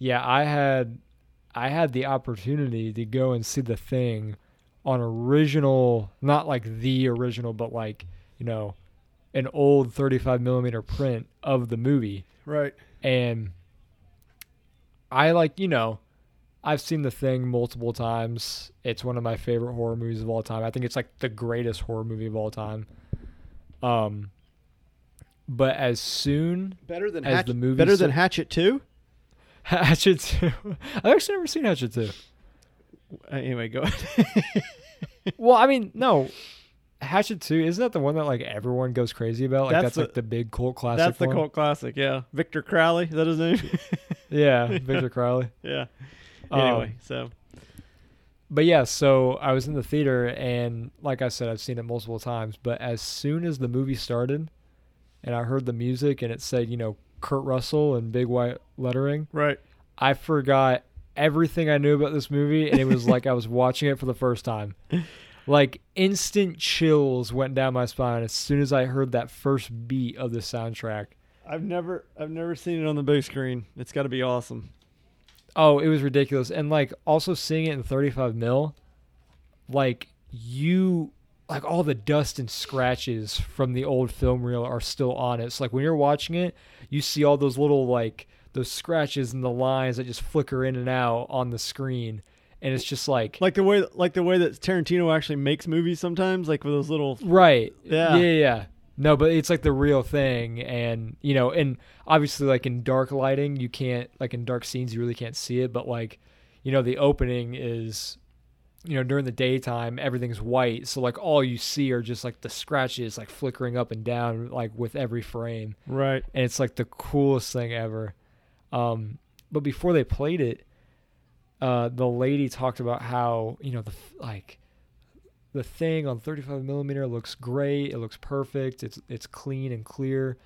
Yeah, I had I had the opportunity to go and see the thing on original, not like the original, but like you know, an old 35 millimeter print of the movie, Right. and I like you know, I've seen the thing multiple times. It's one of my favorite horror movies of all time. I think it's like the greatest horror movie of all time. Um, but as soon Better than As Hatchet, the movie Better than Hatchet Two. Hatchet 2. I've actually never seen Hatchet 2. Uh, anyway, go ahead. Well, I mean, no. Hatchet 2, isn't that the one that like everyone goes crazy about? Like That's that's, the- like the big cult classic. That's the one? cult classic. Yeah, Victor Crowley. Is that his name? Yeah, Victor Crowley. yeah. Um, Anyway, so But yeah, so I was in the theater and like I said, I've seen it multiple times, but as soon as the movie started and I heard the music and it said, you know, Kurt Russell and big white lettering, right. I forgot everything I knew about this movie, and it was like I was watching it for the first time. Like instant chills went down my spine as soon as I heard that first beat of the soundtrack. I've never I've never seen it on the big screen. It's got to be awesome. Oh, it was ridiculous, and like also seeing it in 35 mil, like you, like all the dust and scratches from the old film reel are still on it. So like when you're watching it, you see all those little like those scratches and the lines that just flicker in and out on the screen, and it's just like Like the way like the way that Tarantino actually makes movies sometimes, like with those little Right. Yeah. Yeah, yeah. No, but it's like the real thing and you know, and obviously like in dark lighting you can't like in dark scenes you really can't see it, but like you know, the opening is you know, during the daytime everything's white, so like all you see are just like the scratches like flickering up and down like with every frame. right. And it's like the coolest thing ever. Um but before they played it, uh the lady talked about how, you know, the like the thing on 35 millimeter looks great. It looks perfect. It's it's clean and clear.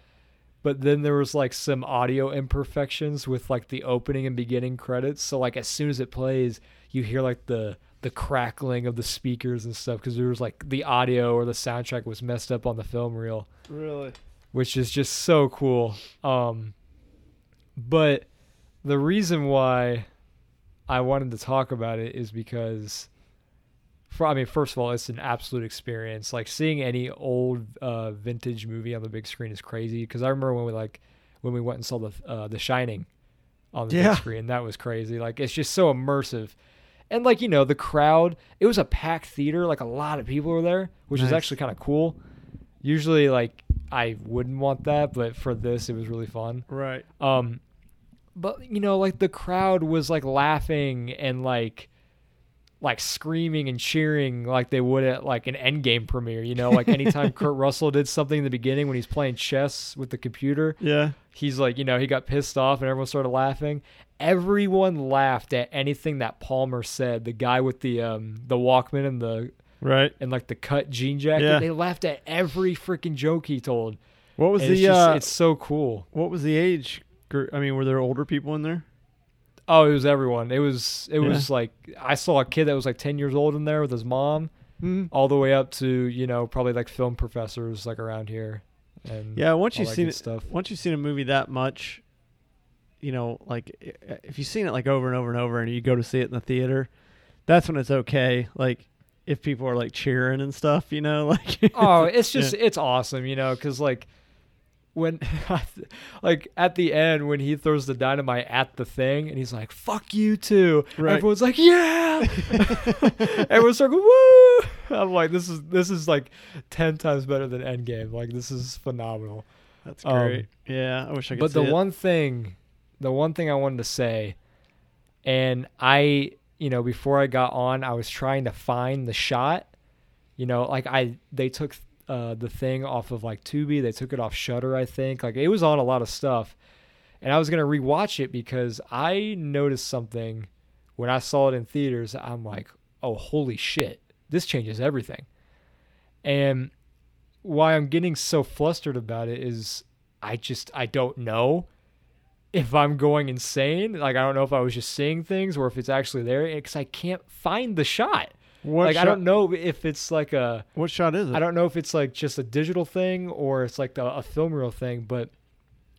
But then there was like some audio imperfections with like the opening and beginning credits. So like as soon as it plays, you hear like the the crackling of the speakers and stuff because there was like the audio or the soundtrack was messed up on the film reel, Really. which is just so cool. Um, but the reason why I wanted to talk about it is because for, I mean, first of all, it's an absolute experience. Like seeing any old uh, vintage movie on the big screen is crazy. Because I remember when we like when we went and saw the uh, The Shining on the Yeah. big screen, that was crazy. Like it's just so immersive. And like you know, the crowd. It was a packed theater. Like a lot of people were there, which is actually kind of cool. Usually, like I wouldn't want that, but for this, it was really fun. Right. Um, but you know, like the crowd was like laughing and like, like screaming and cheering like they would at like an Endgame premiere. You know, like anytime Kurt Russell did something in the beginning when he's playing chess with the computer, Yeah. he's like, you know, he got pissed off and everyone started laughing. Everyone laughed at anything that Palmer said. The guy with the um the Walkman and the Right. and like the cut jean jacket. Yeah. They laughed at every freaking joke he told. What was And the it's, just, uh, it's so cool. what was the age? gr- I mean, were there older people in there? Oh, it was everyone. It was it Yeah. was like I saw a kid that was like ten years old in there with his mom, Mm-hmm. all the way up to you know probably like film professors like around here. And Yeah. Once you've seen it, stuff. once you've seen a movie that much, you know, like if you've seen it like over and over and over, and you go to see it in the theater, that's when it's okay. Like if people are like cheering and stuff, you know, like oh, it's just it's awesome, you know, because like when like at the end when he throws the dynamite at the thing and he's like "fuck you too," Right. everyone's like "yeah," everyone's like "woo." I'm like, this is this is like ten times better than Endgame. Like this is phenomenal. that's Um, great. yeah, I wish I could. but the it. one thing the one thing i wanted to say and i you know before i got on i was trying to find the shot. You know like i they took uh, the thing off of like tubi. They took it off Shudder i think. Like it was on a lot of stuff. And i was to rewatch it because i noticed something when i saw it in theaters. I'm like oh holy shit. This changes everything. And why i'm getting so flustered about it is I just I don't know if I'm going insane. Like I don't know if I was just seeing things or if it's actually there because I can't find the shot. what like shot, I don't know if it's like a what shot is it? I don't know if it's like just a digital thing or it's like a, a film reel thing, but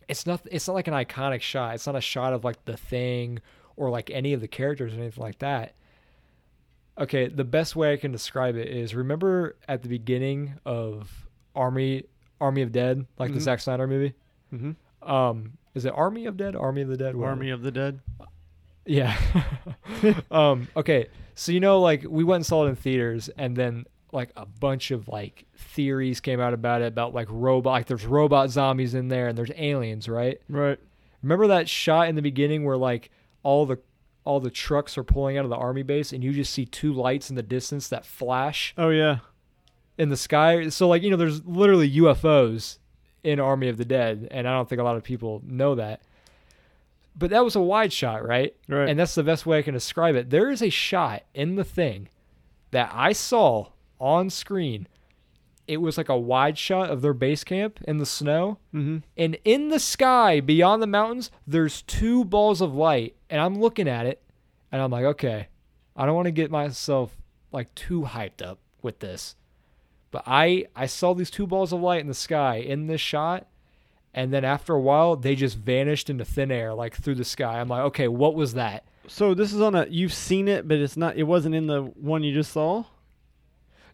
it's not it's not like an iconic shot. It's not a shot of like the thing or like any of the characters or anything like that. Okay, the best way I can describe it is remember at the beginning of Army Army of Dead, like the Mhm. Zack Snyder movie. Mm-hmm. Um, is it Army of Dead? Army of the Dead? Whatever. Army of the Dead. Yeah. um, okay. So you know, like we went and saw it in theaters, and then like a bunch of like theories came out about it about like robot, like there's robot zombies in there, and there's aliens, right? Right. Remember that shot in the beginning where like all the all the trucks are pulling out of the army base, and you just see two lights in the distance that flash Oh yeah. in the sky. So like you know, there's literally UFOs in Army of the Dead, and I don't think a lot of people know that. But that was a wide shot, right? Right. And that's the best way I can describe it. There is a shot in the thing that I saw on screen. It was like a wide shot of their base camp in the snow. mm-hmm. And in the sky beyond the mountains, there's two balls of light. And I'm looking at it and I'm like, okay, I don't want to get myself like too hyped up with this. But I I saw these two balls of light in the sky in this shot. And then after a while, they just vanished into thin air, like through the sky. I'm like, okay, what was that? So this is on a. You've seen it, but it's not. It wasn't in the one you just saw.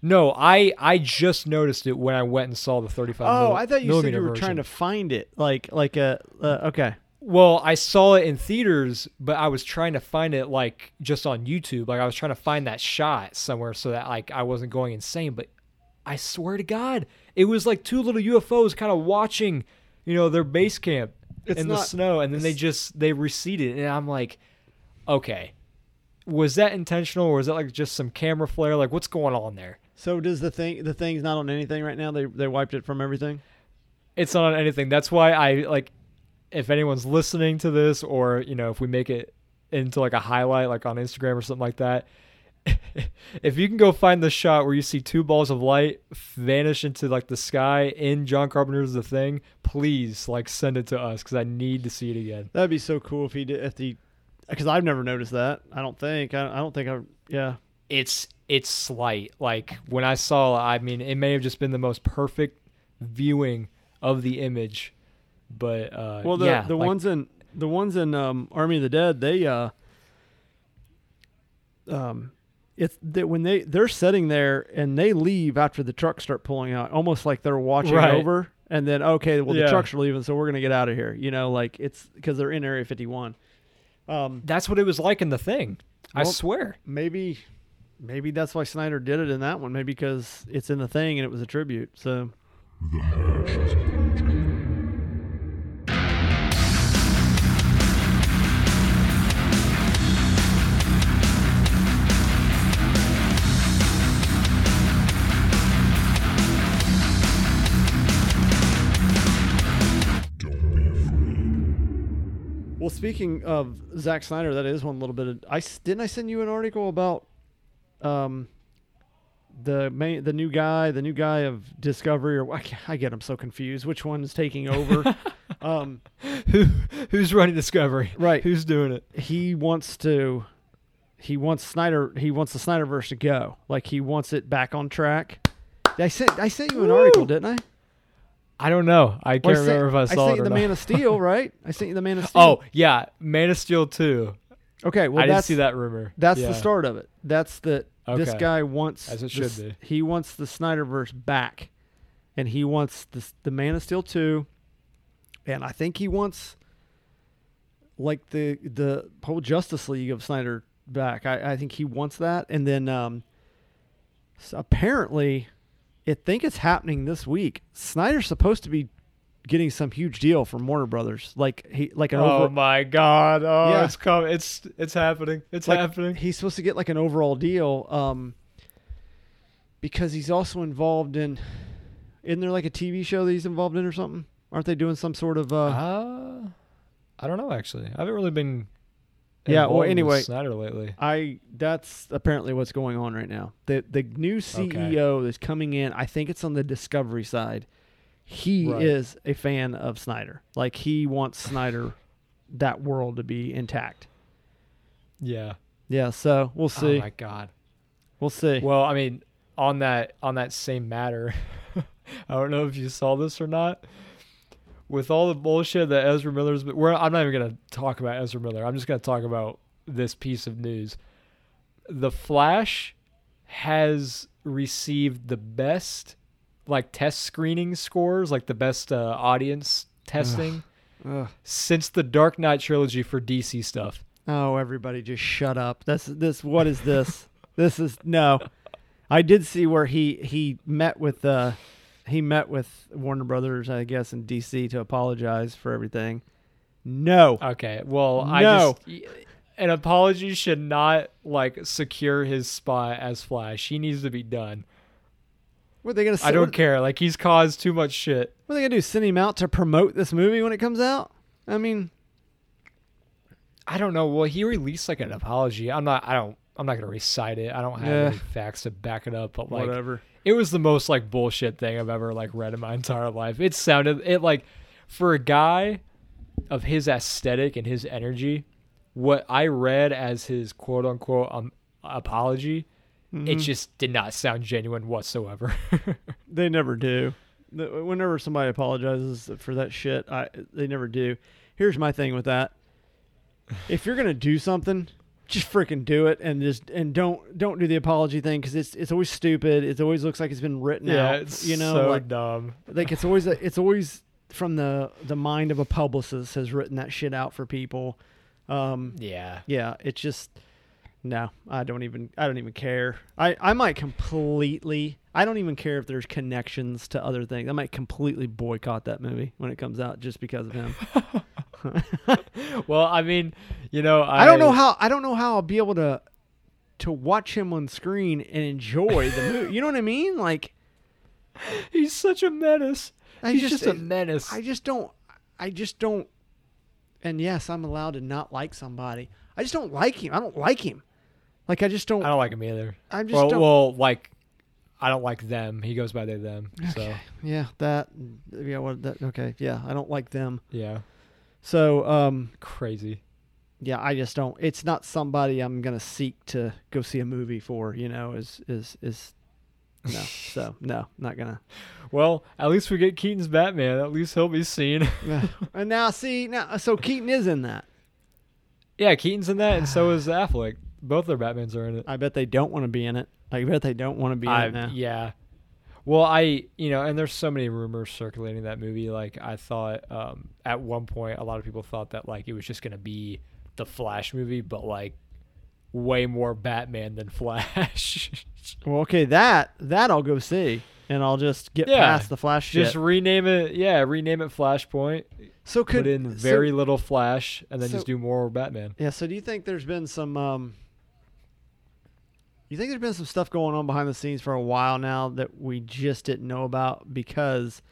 No, I I just noticed it when I went and saw the 35. Oh, mil- I thought you said you were version. trying to find it, like like a. Uh, okay. Well, I saw it in theaters, but I was trying to find it like just on YouTube. Like I was trying to find that shot somewhere so that like I wasn't going insane. But I swear to God, it was like two little UFOs kind of watching, you know, their base camp It's in the snow, and then they just they receded, and I'm like, okay, was that intentional or was that like just some camera flare? Like what's going on there? So does the thing? The thing's not on anything right now. They they wiped it from everything. it's not on anything. That's why I like if anyone's listening to this or, you know, if we make it into like a highlight like on Instagram or something like that, if you can go find the shot where you see two balls of light vanish into like the sky in John Carpenter's The Thing, please like send it to us cuz I need to see it again. That'd be so cool if he did. If the, because I've never noticed that. I don't think. I, I don't think I. Yeah. It's it's slight. Like when I saw it, I mean, it may have just been the most perfect viewing of the image. But uh Well, the yeah, the like- ones in the ones in um, Army of the Dead, they uh, um, it's that when they they're sitting there and they leave after the trucks start pulling out, almost like they're watching Right. over, and then okay, well Yeah. the trucks are leaving, so we're gonna get out of here. You know, like it's because they're in Area 51. Um, that's what it was like in the thing. I Well, swear. maybe maybe that's why Snyder did it in that one. Maybe because it's in the thing and it was a tribute. So Well, speaking of Zack Snyder, that is one little bit. Of, I didn't I send you an article about um the main the new guy, the new guy of Discovery, or I, I get him so confused. Which one's taking over? um, Who who's running Discovery? Right. Who's doing it? he wants to. He wants Snyder. He wants the Snyderverse to go. Like he wants it back on track. I sent I sent you an article, didn't I? I don't know. I can't Or sent- remember if I saw sent it you the not. Man of Steel, right? I sent you the Man of Steel. oh yeah, Man of Steel two. okay. Well, I didn't that's see that rumor. That's Yeah. the start of it. That's the this guy wants As it the should be. He wants the Snyderverse back, and he wants the the Man of Steel two, and I think he wants like the the whole Justice League of Snyder back. I, I think he wants that, and then um, s apparently, I think it's happening this week. Snyder's supposed to be getting some huge deal from Warner Brothers, like he like an Oh over, my God! Oh, Yeah. it's coming. It's it's happening. It's like, happening. He's supposed to get like an overall deal, um, because he's also involved in. Isn't there like a TV show that he's involved in or something? Aren't they doing some sort of? Uh, Uh, I don't know actually. I haven't really been. Yeah, well, anyway. Snyder lately. I that's apparently what's going on right now. The the new CEO is coming in. I think it's on the Discovery side. He Right. is a fan of Snyder. Like he wants Snyder, that world to be intact. Yeah. Yeah, so we'll oh see. Oh my God. we'll see. Well, I mean, on that on that same matter, I don't know if you saw this or not. With all the bullshit that Ezra Miller's been, we're, I'm not even gonna talk about Ezra Miller. I'm just gonna talk about this piece of news. The Flash has received the best like test screening scores, like the best uh, audience testing Ugh. since the Dark Knight trilogy for DC stuff. Oh, everybody just shut up. This this what is this? this is no. I did see where he he met with uh he met with Warner Brothers, I guess, in DC to apologize for everything. No. Okay, well, I No. just an apology should not like secure his spot as Flash. He needs to be done. What are they gonna say? I don't care. Like he's caused too much shit. what are they gonna do? Send him out to promote this movie when it comes out? I mean, I don't know. Well, he released like an apology. I'm not. I don't. I'm not gonna recite it. I don't have Yeah. any facts to back it up. But like, whatever. It was the most like bullshit thing I've ever like read in my entire life. It sounded it like for a guy of his aesthetic and his energy, what I read as his quote unquote um, apology, it Mhm. just did not sound genuine whatsoever. They never do. Whenever somebody apologizes for that shit, I they never do. Here's my thing with that: if you're gonna do something, just freaking do it, and just and don't don't do the apology thing because it's it's always stupid. It always looks like it's been written yeah, out. it's you know, so like dumb. like it's always a, it's always from the the mind of a publicist has written that shit out for people. Um, Yeah. yeah, it's just no. I don't even I don't even care. I I might completely. I don't even care if there's connections to other things. I might completely boycott that movie when it comes out just because of him. Well, I mean, you know, I, I don't know how I don't know how I'll be able to to watch him on screen and enjoy the movie. You know what I mean? Like he's such a menace. I he's just just, a menace. I just don't I just don't and yes, I'm allowed to not like somebody. I just don't like him. I don't like him. Like I just don't I don't like him either. I just Well, don't well, like I don't like them. He goes by they them. So Yeah, that yeah, what that okay. Yeah, I don't like them. yeah, So, um crazy. yeah, I just don't it's not somebody I'm going to seek to go see a movie for, you know, is is is no. so, no, not going to. Well, at least we get Keaton's Batman. At least he'll be seen. And now see, now so Keaton is in that. yeah, Keaton's in that, and so is Affleck. Both their Batmans are in it. I bet they don't want to be in it. I bet they don't want to be in I, it now. yeah. Well, I you know, and there's so many rumors circulating that movie. Like I thought um, at one point, a lot of people thought that like it was just gonna be the Flash movie, but like way more Batman than Flash. Well, okay, that that I'll go see and I'll just get Yeah, past the flash shit. just rename it. Yeah, rename it Flashpoint. so could put in so- very little Flash, and then so- just do more Batman. Yeah, so do you think there's been some um you think there's been some stuff going on behind the scenes for a while now that we just didn't know about because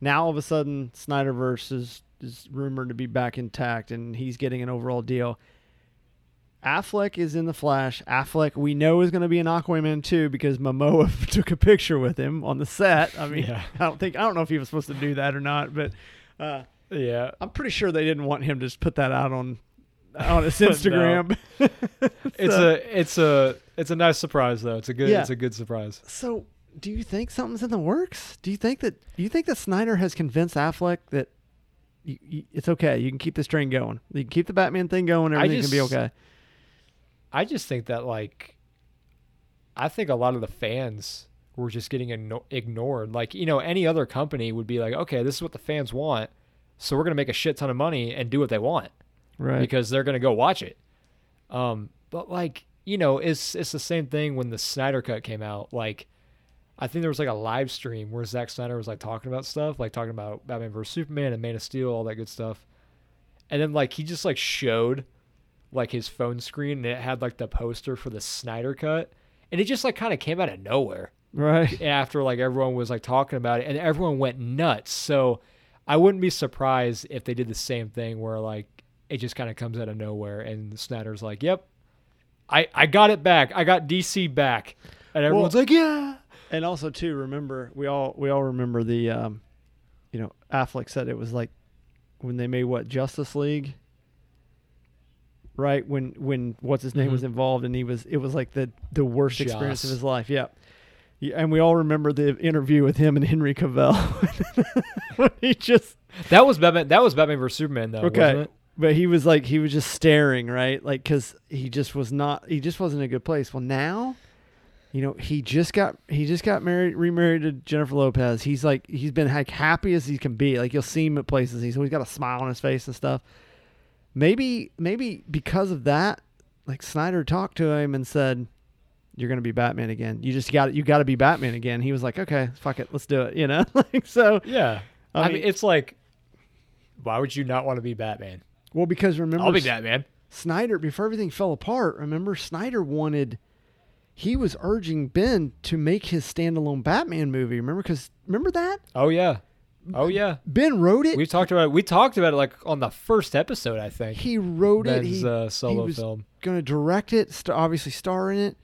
now all of a sudden Snyderverse is is rumored to be back intact and he's getting an overall deal. Affleck is in the Flash. Affleck we know is going to be an Aquaman too because Momoa took a picture with him on the set. I mean, Yeah. I don't think I don't know if he was supposed to do that or not, but uh, Yeah, I'm pretty sure they didn't want him to just put that out on on his Instagram. it's a it's a it's a nice surprise though. It's a good Yeah. it's a good surprise. So, do you think something's in the works? Do you think that do you think that Snyder has convinced Affleck that you, you, it's okay? You can keep this train going. You can keep the Batman thing going. I Everything can be okay. I just think that like I think a lot of the fans were just getting igno- ignored. Like you know, any other company would be like, okay, this is what the fans want, so we're gonna make a shit ton of money and do what they want. Right. because they're gonna go watch it. Um, but like you know, it's it's the same thing when the Snyder Cut came out. Like, I think there was like a live stream where Zack Snyder was like talking about stuff, like talking about Batman vs Superman and Man of Steel, all that good stuff. And then like he just like showed like his phone screen and it had like the poster for the Snyder Cut, and it just like kind of came out of nowhere right. after like everyone was like talking about it and everyone went nuts. So I wouldn't be surprised if they did the same thing where like it just kind of comes out of nowhere and Snyder's like, "Yep. I I got it back. I got DC back." And everyone's like, "Yeah." And also too, remember we all we all remember the um, you know, Affleck said it was like when they made what Justice League. Right when when what's his name Mhm. was involved and he was it was like the the worst experience of his life. Yeah, Yeah, and we all remember the interview with him and Henry Cavill. he just That was Batman. That was Batman vs Superman, though. Okay. But he was like, he was just staring, right? Like, cause he just was not, he just wasn't in a good place. Well, now, you know, he just got, he just got married, remarried to Jennifer Lopez. He's like, he's been like happy as he can be. Like, you'll see him at places. He's always got a smile on his face and stuff. Maybe, maybe because of that, like Snyder talked to him and said, "You're gonna be Batman again. You just got, you got to be Batman again." He was like, "Okay, fuck it, let's do it." You know, like so. Yeah. I I, mean, mean- it's like, why would you not want to be Batman? Well, because remember, I'll be S- Batman. Snyder, before everything fell apart, remember Snyder wanted, he was urging Ben to make his standalone Batman movie. Remember, because remember that Oh yeah. Oh yeah. Ben wrote it. We talked about it. We talked about it like on the first episode, I think. he wrote it. Ben's He uh, solo was film. going to direct it, st- obviously star in it,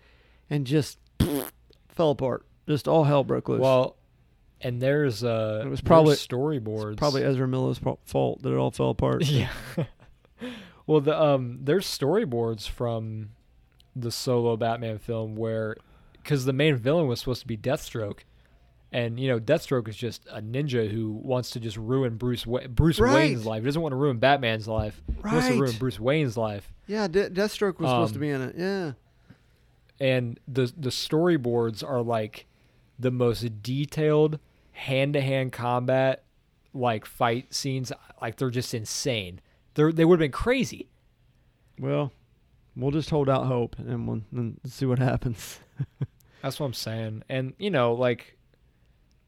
and just fell apart. Just all hell broke loose. Well, and there's uh, It was probably- storyboards. probably Ezra Miller's fault that it all fell apart. yeah. Well, the um, there's storyboards from the solo Batman film where, because the main villain was supposed to be Deathstroke, and you know Deathstroke is just a ninja who wants to just ruin Bruce Wa- Bruce Right. Wayne's life. He doesn't want to ruin Batman's life. He wants to ruin Bruce Wayne's life. Yeah, De- Deathstroke was supposed to Um, be in it. Yeah. and the the storyboards are like the most detailed hand to hand combat like fight scenes. Like they're just insane. They they would have been crazy. Well, we'll just hold out hope and we'll and see what happens. That's what I'm saying. And you know, like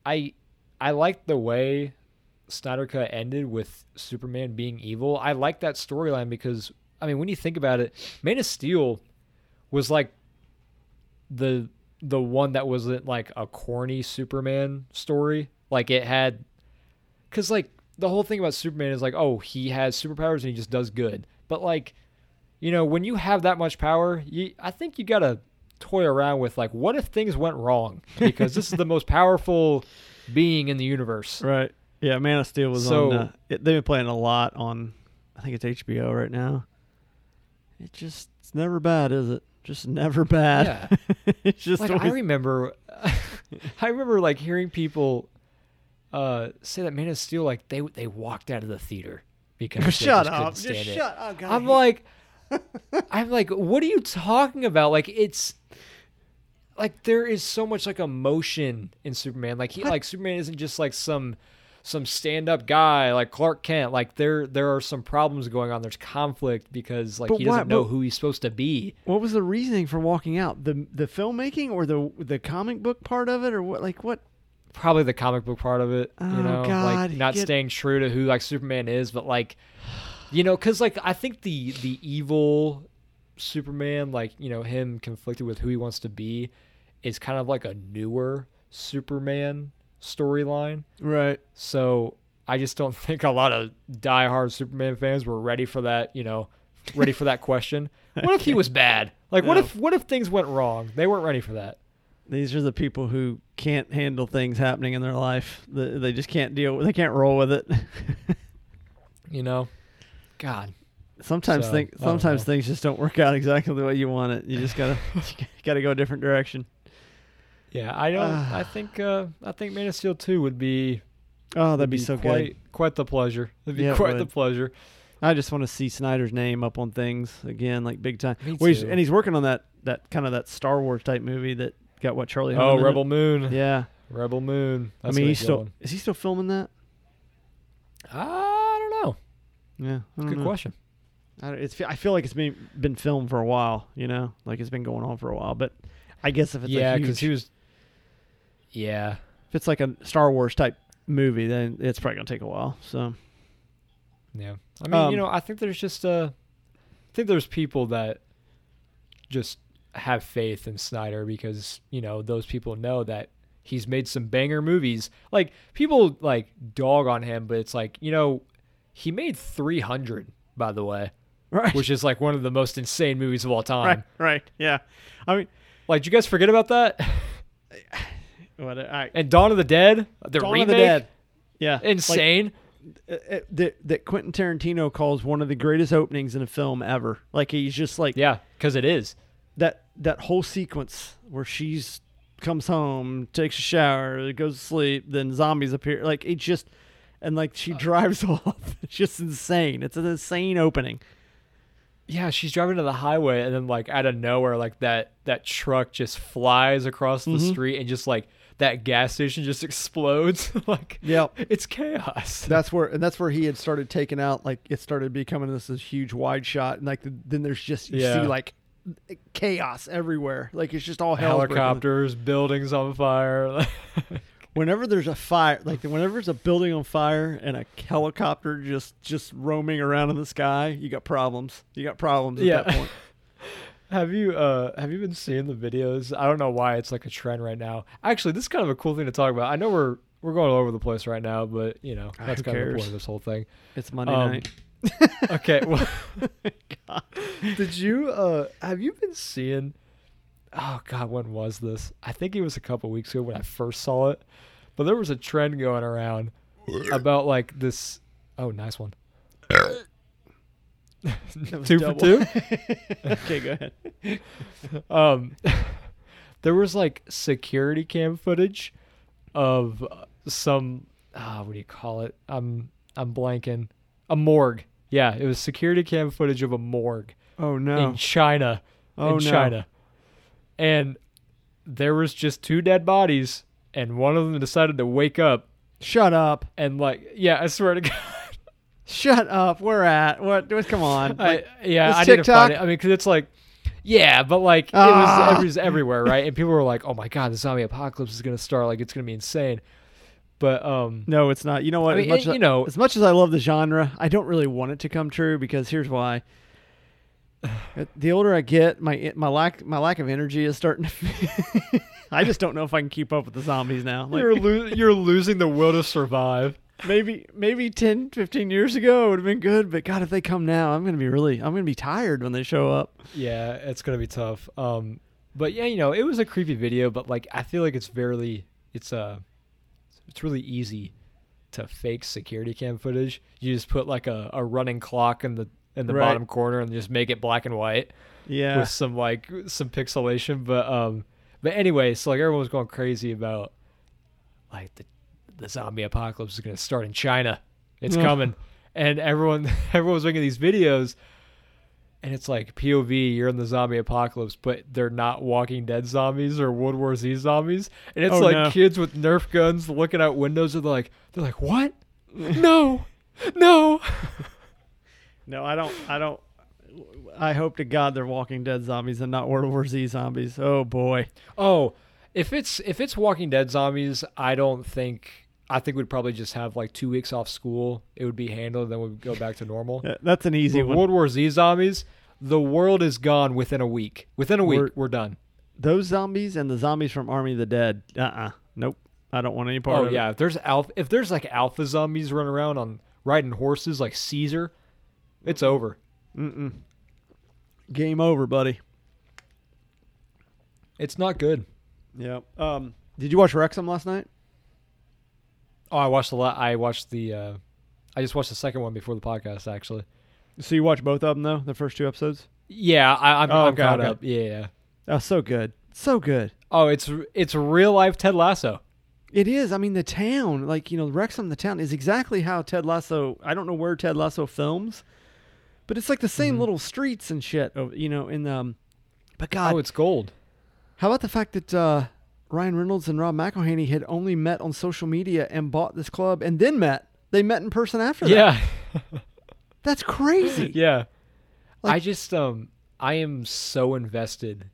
I I like the way Snyder Cut ended with Superman being evil. I like that storyline because I mean, when you think about it, Man of Steel was like the the one that wasn't like a corny Superman story. Like it had cuz like the whole thing about Superman is like, oh, he has superpowers and he just does good. But like, you know, when you have that much power, you I think you got to toy around with like what if things went wrong because this is the most powerful being in the universe. Right. Yeah, Man of Steel was So- on. Uh, it, they've been playing a lot on. I think it's HBO right now. It just it's never bad, is it? Just never bad. Yeah. it's just like I remember I remember like hearing people uh say that Man of Steel like they they walked out of the theater because shut up. Just stand it. shut up. God, I'm like I'm like what are you talking about? Like it's like there is so much like emotion in Superman. Like he like Superman isn't just like some some stand-up guy like Clark Kent. Like there there are some problems going on. There's conflict because like But he doesn't know who he's supposed to be. What was the reasoning for walking out? The the filmmaking or the the comic book part of it, or what? Like what? Probably the comic book part of it. Oh, you know, God, like not get- staying true to who like Superman is, but like, you know, because like I think the the evil Superman, like you know, him conflicted with who he wants to be, is kind of like a newer Superman storyline. Right. So I just don't think a lot of diehard Superman fans were ready for that. You know, ready for that question. What if he was bad? Like, what if what if things went wrong? They weren't ready for that. These are the people who can't handle things happening in their life. They just can't deal. They can't roll with it. You know, God. sometimes So, think sometimes things just don't work out exactly the way you want it. You just gotta you gotta go a different direction. Yeah, I don't. Ah. I think. Uh, I think Man of Steel two would be. Oh, that'd would be, so quite, good. Quite the pleasure. It'd be Yeah, it quite the pleasure. I just want to see Snyder's name up on things again, like big time. Me Well, he's- and he's working on that that kind of that Star Wars type movie that got what Charlie. Oh. Rebel Moon. Yeah, Rebel Moon. That's I mean, he's still is he still filming that? I don't know. Yeah, I don't Good know. question. I, it's, I feel like it's been been filmed for a while. You know, like it's been going on for a while. But I guess if it's Yeah, because because he was. Yeah, if it's like a Star Wars type movie, then it's probably gonna take a while. So yeah. I mean, Um, you know, I think there's just uh, I think there's people that just have faith in Snyder because you know those people know that he's made some banger movies. Like people like dog on him, but it's like you know he made 300 by the way, right, which is like one of the most insane movies of all time. right, right, yeah. I mean, Like, did you guys forget about that? what? Right, And Dawn of the Dead, the Dawn remake, of the Dead. Yeah, insane. uh, uh, that that Quentin Tarantino calls one of the greatest openings in a film ever. Like he's just like yeah, because it is. That that whole sequence where she's comes home, takes a shower, goes to sleep, then zombies appear. Like it just, and like she drives off. It's just insane. It's an insane opening. Yeah, she's driving to the highway and then like out of nowhere, like that that truck just flies across the Mhm. street and just like that gas station just explodes. like Yep. it's chaos. That's where, and that's where he had started taking out. Like it started becoming this, this huge wide shot, and like the, then there's just you Yeah. see like chaos everywhere. Like it's just all breaking. Helicopters, buildings on fire. whenever there's a fire like whenever there's a building on fire and a helicopter just just roaming around in the sky you got problems you got problems at Yeah. that point have you uh have you been seeing the videos? I don't know why it's like a trend right now. Actually, this is kind of a cool thing to talk about. I know we're we're going all over the place right now, but you know, Ah, that's kind of the point of this whole thing. it's monday Um, night Okay, well God. Did you uh have you been seeing Oh god, when was this? I think it was a couple weeks ago when I first saw it. But there was a trend going around about like this Oh, nice one. Two for two? okay go ahead Um there was like security cam footage of uh, some ah, what do you call it? I'm I'm blanking. A morgue. Yeah, it was security cam footage of a morgue. oh no in China. Oh, in no. China. And there was just two dead bodies, and one of them decided to wake up shut up and like, yeah, I swear to God, shut up we're at what come on I, yeah, I need to find it. I mean, because it's like, yeah, but like it Ah. was, it was everywhere, right? And people were like, oh my God, the zombie apocalypse is gonna start. Like, it's gonna be insane. But um, no it's not you know what I mean, as much you as, know- as much as i love the genre i don't really want it to come true because here's why the older I get, my my lack my lack of energy is starting to. I just don't know if I can keep up with the zombies now. Like, you're lo- you're losing the will to survive. maybe maybe 10, 15 years ago it would have been good, but God, if they come now, I'm gonna be really I'm gonna be tired when they show up. Yeah, it's gonna be tough. Um, but yeah, you know, it was a creepy video, but like I feel like it's very, it's uh, it's really easy to fake security cam footage. You just put like a, a running clock in the in the Right. bottom corner and just make it black and white Yeah, with some like some pixelation. But um, but anyway, so like everyone was going crazy about like the the zombie apocalypse is gonna start in China. It's coming, and everyone everyone was making these videos, and it's like POV, you're in the zombie apocalypse, but they're not Walking Dead zombies or World War Z zombies, and it's Oh, like no. kids with Nerf guns looking out windows, and they're like, they're like, what? no, no. no, I don't I don't. I hope to God they're Walking Dead zombies and not World War Z zombies. Oh boy, Oh, if it's if it's Walking Dead zombies, I don't think. I think we'd probably just have like two weeks off school. It would be handled, then we'd go back to normal. Yeah, that's an easy one. World War Z zombies, the world is gone within a week. Within a week, We're- we're, done. Those zombies and the zombies from Army of the Dead. Uh uh Nope. I don't want any part Oh of it. yeah, if there's alpha, if there's like alpha zombies running around on riding horses like Caesar, it's over. Mm-mm. Game over, buddy. It's not good. Yeah. Um. Did you watch Wrexham last night? Oh, I watched the la- I watched the. Uh, I just watched the second one before the podcast actually. So you watched both of them though, the first two episodes. Yeah, I, I'm, Oh, okay, caught okay. up. Yeah, yeah. Oh, so good, so good. Oh, it's it's real life Ted Lasso. It is. I mean, the town, like you know, Wrexham, the town is exactly how Ted Lasso. I don't know where Ted Lasso films, but it's like the same Mhm. little streets and shit. oh, You know, in um. But God, Oh, it's gold. how about the fact that uh, Ryan Reynolds and Rob McElhenney had only met on social media and bought this club and then met? They met in person after that. Yeah. That's crazy. yeah. Like- I just um I am so invested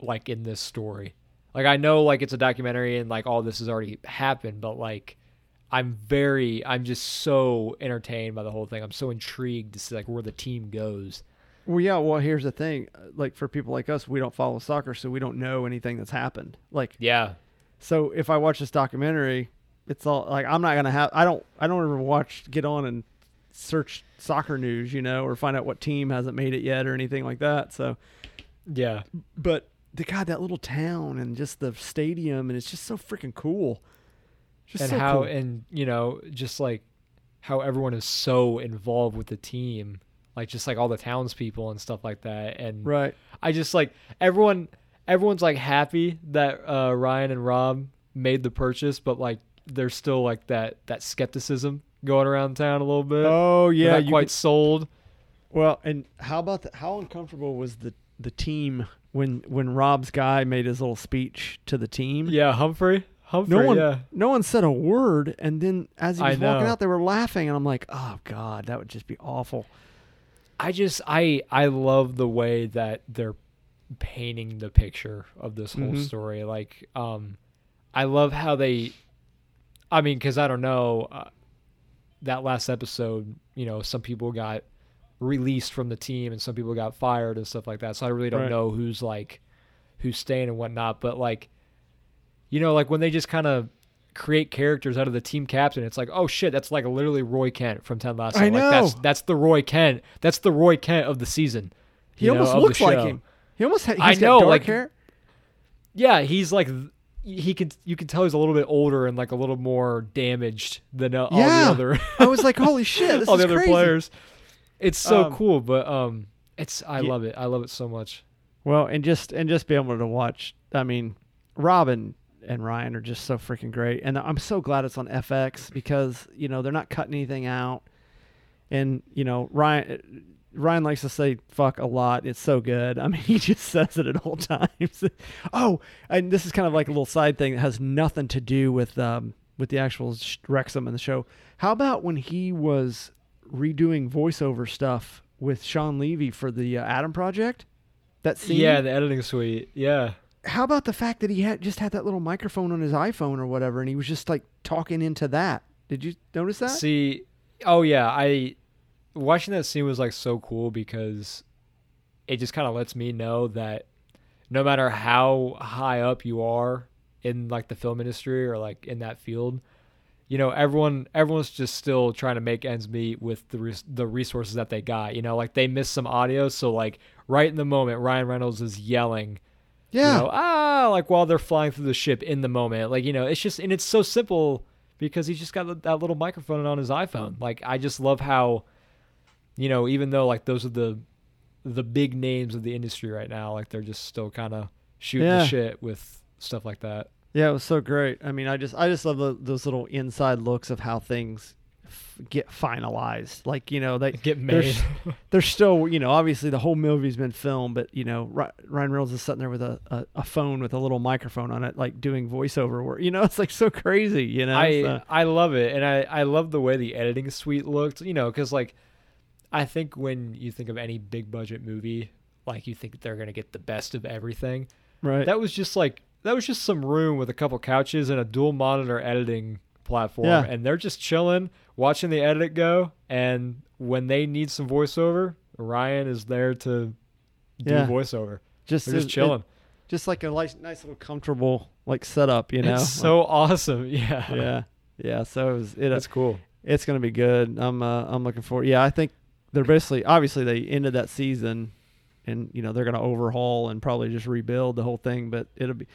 like in this story. Like I know like it's a documentary and like all this has already happened, but like I'm very I'm just so entertained by the whole thing. I'm so intrigued to see like where the team goes. Well, yeah. Well, here's the thing. uh, Like for people like us, we don't follow soccer, so we don't know anything that's happened. Like Yeah. So if I watch this documentary, it's all like I'm not gonna have. I don't. I don't ever watch. Get on and search soccer news, you know, or find out what team hasn't made it yet or anything like that. So, Yeah. but the God, that little town and just the stadium, and it's just so freaking cool. Just and so how cool. and you know, just like how everyone is so involved with the team. Like just like all the townspeople and stuff like that. And right. I just like everyone everyone's like happy that uh, Ryan and Rob made the purchase, but like there's still like that that skepticism going around town a little bit. Oh They're yeah, not you quite could- sold. well, and how about the, how uncomfortable was the the team when when Rob's guy made his little speech to the team? Yeah, Humphrey. Humphrey. No one, Yeah. no one said a word, and then as he I was walking know. out, they were laughing, and I'm like, "Oh God, that would just be awful." I just I I love the way that they're painting the picture of this whole Mhm. story. Like, um, I love how they. I mean, because I don't know, uh, that last episode, you know, some people got released from the team and some people got fired and stuff like that. So I really don't Right. know who's like, who's staying and whatnot. But like, you know, like when they just kind of create characters out of the team captain, it's like, oh shit, that's like literally Roy Kent from Ted Lasso. I Like that's know. that's the Roy Kent. That's the Roy Kent of the season. He you know, almost of looks like him. He almost ha- he's I got know, dark like- hair. Yeah, he's like he can you can tell he's a little bit older and like a little more damaged than uh, all Yeah. the other I was like, "Holy shit, this all is the other crazy." players. It's so Um, cool, but um, it's I Ye- love it. I love it so much. Well, and just and just be able to watch. I mean, Robin and Ryan are just so freaking great, and I'm so glad it's on FX because you know they're not cutting anything out, and you know Ryan. Ryan likes to say "fuck" a lot. It's so good. I mean, he just says it at all times. oh, and this is kind of like a little side thing that has nothing to do with um, with the actual Wrexham in the show. How about when he was redoing voiceover stuff with Shawn Levy for the uh, Adam Project? That scene. Yeah, the editing suite. Yeah. How about the fact that he had just had that little microphone on his iPhone or whatever, and he was just like talking into that? Did you notice that? See, oh yeah, I watching that scene was like so cool because it just kind of lets me know that no matter how high up you are in like the film industry or like in that field, you know, everyone everyone's just still trying to make ends meet with the res- the resources that they got. You know, like they missed some audio, so like right in the moment, Ryan Reynolds is yelling yeah. you know, ah, like while they're flying through the ship in the moment. Like, you know, it's just, and it's so simple because he's just got that little microphone on his iPhone. Like, I just love how, you know, even though like those are the, the big names of the industry right now, like they're just still kind of shooting Yeah. the shit with stuff like that. Yeah, it was so great. I mean, I just I just love the, those little inside looks of how things get finalized. Like you know, they Get made. they're still you know obviously the whole movie's been filmed, but you know Ryan Reynolds is sitting there with a, a, a phone with a little microphone on it, like doing voiceover work. You know, it's like so crazy. You know, I so- I love it, and I I love the way the editing suite looked. You know, because like I think when you think of any big budget movie, like you think they're gonna get the best of everything. right. That was just like that was just some room with a couple couches and a dual monitor editing platform, Yeah. and they're just chilling, watching the edit go. And when they need some voiceover, Ryan is there to do Yeah. voiceover. just They're just it- chilling. just like a nice, nice little comfortable like setup. You know, It's so awesome. Yeah, yeah, yeah. So it was it. that's cool. It's gonna be good. I'm uh, I'm looking forward. Yeah, I think they're basically obviously they ended that season, and you know they're gonna overhaul and probably just rebuild the whole thing. But it'll be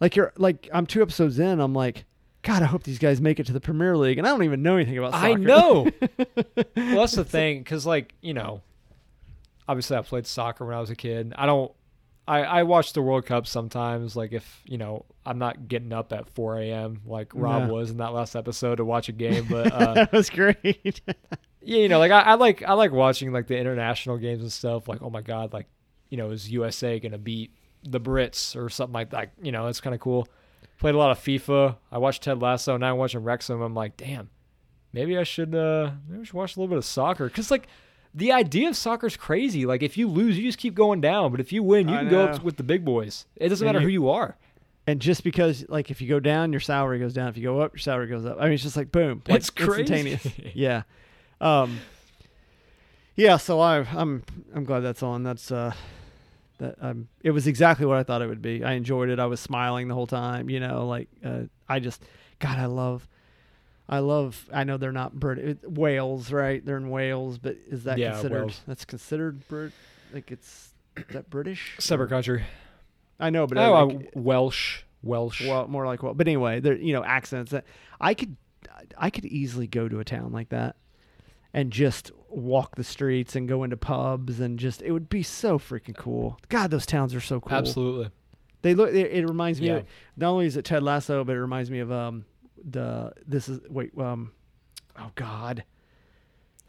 like you're like I'm two episodes in. I'm like, God, I hope these guys make it to the Premier League, and I don't even know anything about. Soccer. I know. well, that's the thing, because like you know, obviously I played soccer when I was a kid. I don't. I I watch the World Cup sometimes. Like if you know, I'm not getting up at 4 a.m. like Rob No. was in that last episode to watch a game. But uh, that was great. yeah, you know, like I, I like I like watching like the international games and stuff. Like oh my god, like you know, is USA gonna beat the Brits or something like that? You know, it's kind of cool. Played a lot of FIFA. I watched Ted Lasso. Now I'm watching Wrexham. I'm like, damn, maybe I should uh maybe I should watch a little bit of soccer because like the idea of soccer is crazy. Like if you lose, you just keep going down, but if you win, you I can go up with the big boys. It doesn't And matter you- who you are. and just because like if you go down, your salary goes down. If you go up, your salary goes up. I mean, it's just like boom, like, It's crazy. instantaneous. yeah. Um. Yeah. So I, I'm I'm glad that's on. That's uh. That um, it was exactly what I thought it would be. I enjoyed it. I was smiling the whole time. You know, like uh, I just, God, I love, I love. I know they're not Brit Wales, right? They're in Wales, but is that Yeah, considered? Wales. That's considered Brit. Like it's is that British. Separate country. I know, but Oh, I, uh, Welsh. Welsh. well, more like well, but anyway, there you know accents that I could, I could easily go to a town like that, and just walk the streets and go into pubs and just it would be so freaking cool. God, those towns are so cool. Absolutely. They look. It, it reminds me. Yeah. Of, not only is it Ted Lasso, but it reminds me of um the this is wait um oh God.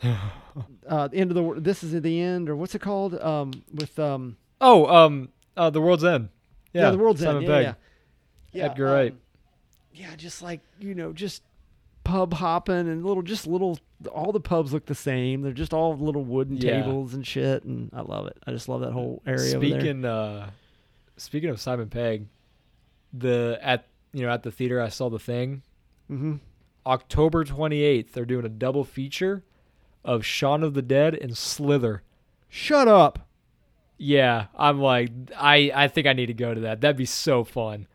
uh, the end of the this is at the end or what's it called um with um Oh, um, uh, the world's end. yeah, Yeah, the world's Simon end yeah, yeah yeah Edgar Wright. um, yeah just like you know just pub hopping and little just little all the pubs look the same they're just all little wooden Yeah. tables and shit and I love it I just love that whole area. Speaking, uh, speaking of Simon Pegg, the at you know at the theater I saw the thing. mm-hmm. October twenty eighth, they're doing a double feature of Shaun of the Dead and Slither. shut up Yeah, I'm like, I I think I need to go to that. That'd be so fun.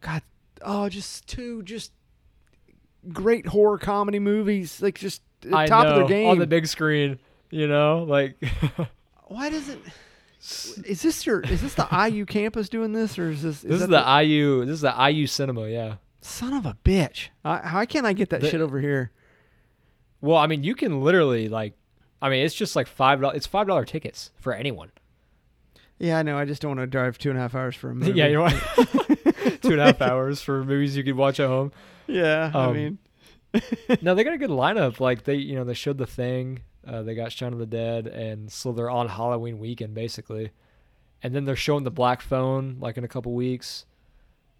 God, oh, just two just great horror comedy movies, like just I top know, of their game. on the big screen. You know, like Why does it? Is this your? Is this the IU campus doing this, or is this? Is this is that the IU. This is the IU cinema. Yeah. son of a bitch. I, how can't I get that The- shit over here? Well, I mean, you can literally like, I mean, it's just like five dollars. It's five dollar tickets for anyone. Yeah, I know. I just don't want to drive two and a half hours for a movie. yeah, you what? Two and a half hours for movies you could watch at home. Yeah, I Um, mean, No, they got a good lineup. Like they, you know, they showed the thing. Uh, they got Shaun of the Dead and so they're on Halloween weekend, basically, and then they're showing the Black Phone like in a couple weeks.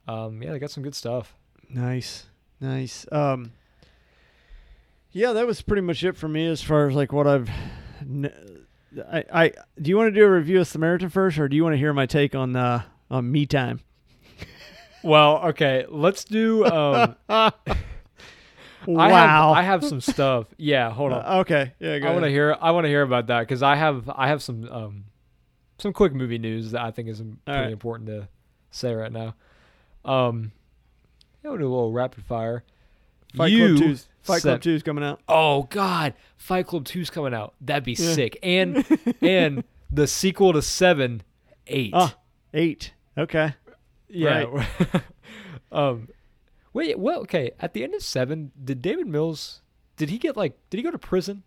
Um, yeah, they got some good stuff. nice, nice. Um, yeah, that was pretty much it for me as far as like what I've. N- I, I do you want to do a review of Samaritan first, or do you want to hear my take on uh on Me Time? Well, okay, let's do. Um, wow. I have, I have some stuff. Yeah, hold on. Uh, okay. Yeah. Go I want to hear. I want to hear about that because I have. I have some. Um, some quick movie news that I think is All pretty right. important to say right now. Um, yeah, we'll do a little rapid fire. Fight you Club 2's Fight Club 2's coming out. Oh God, Fight Club 2's coming out. That'd be Yeah. sick. And and the sequel to Seven, Eight. Ah, eight. Okay. Yeah. um, wait. Well, okay. At the end of Seven, did David Mills? Did he get like? Did he go to prison?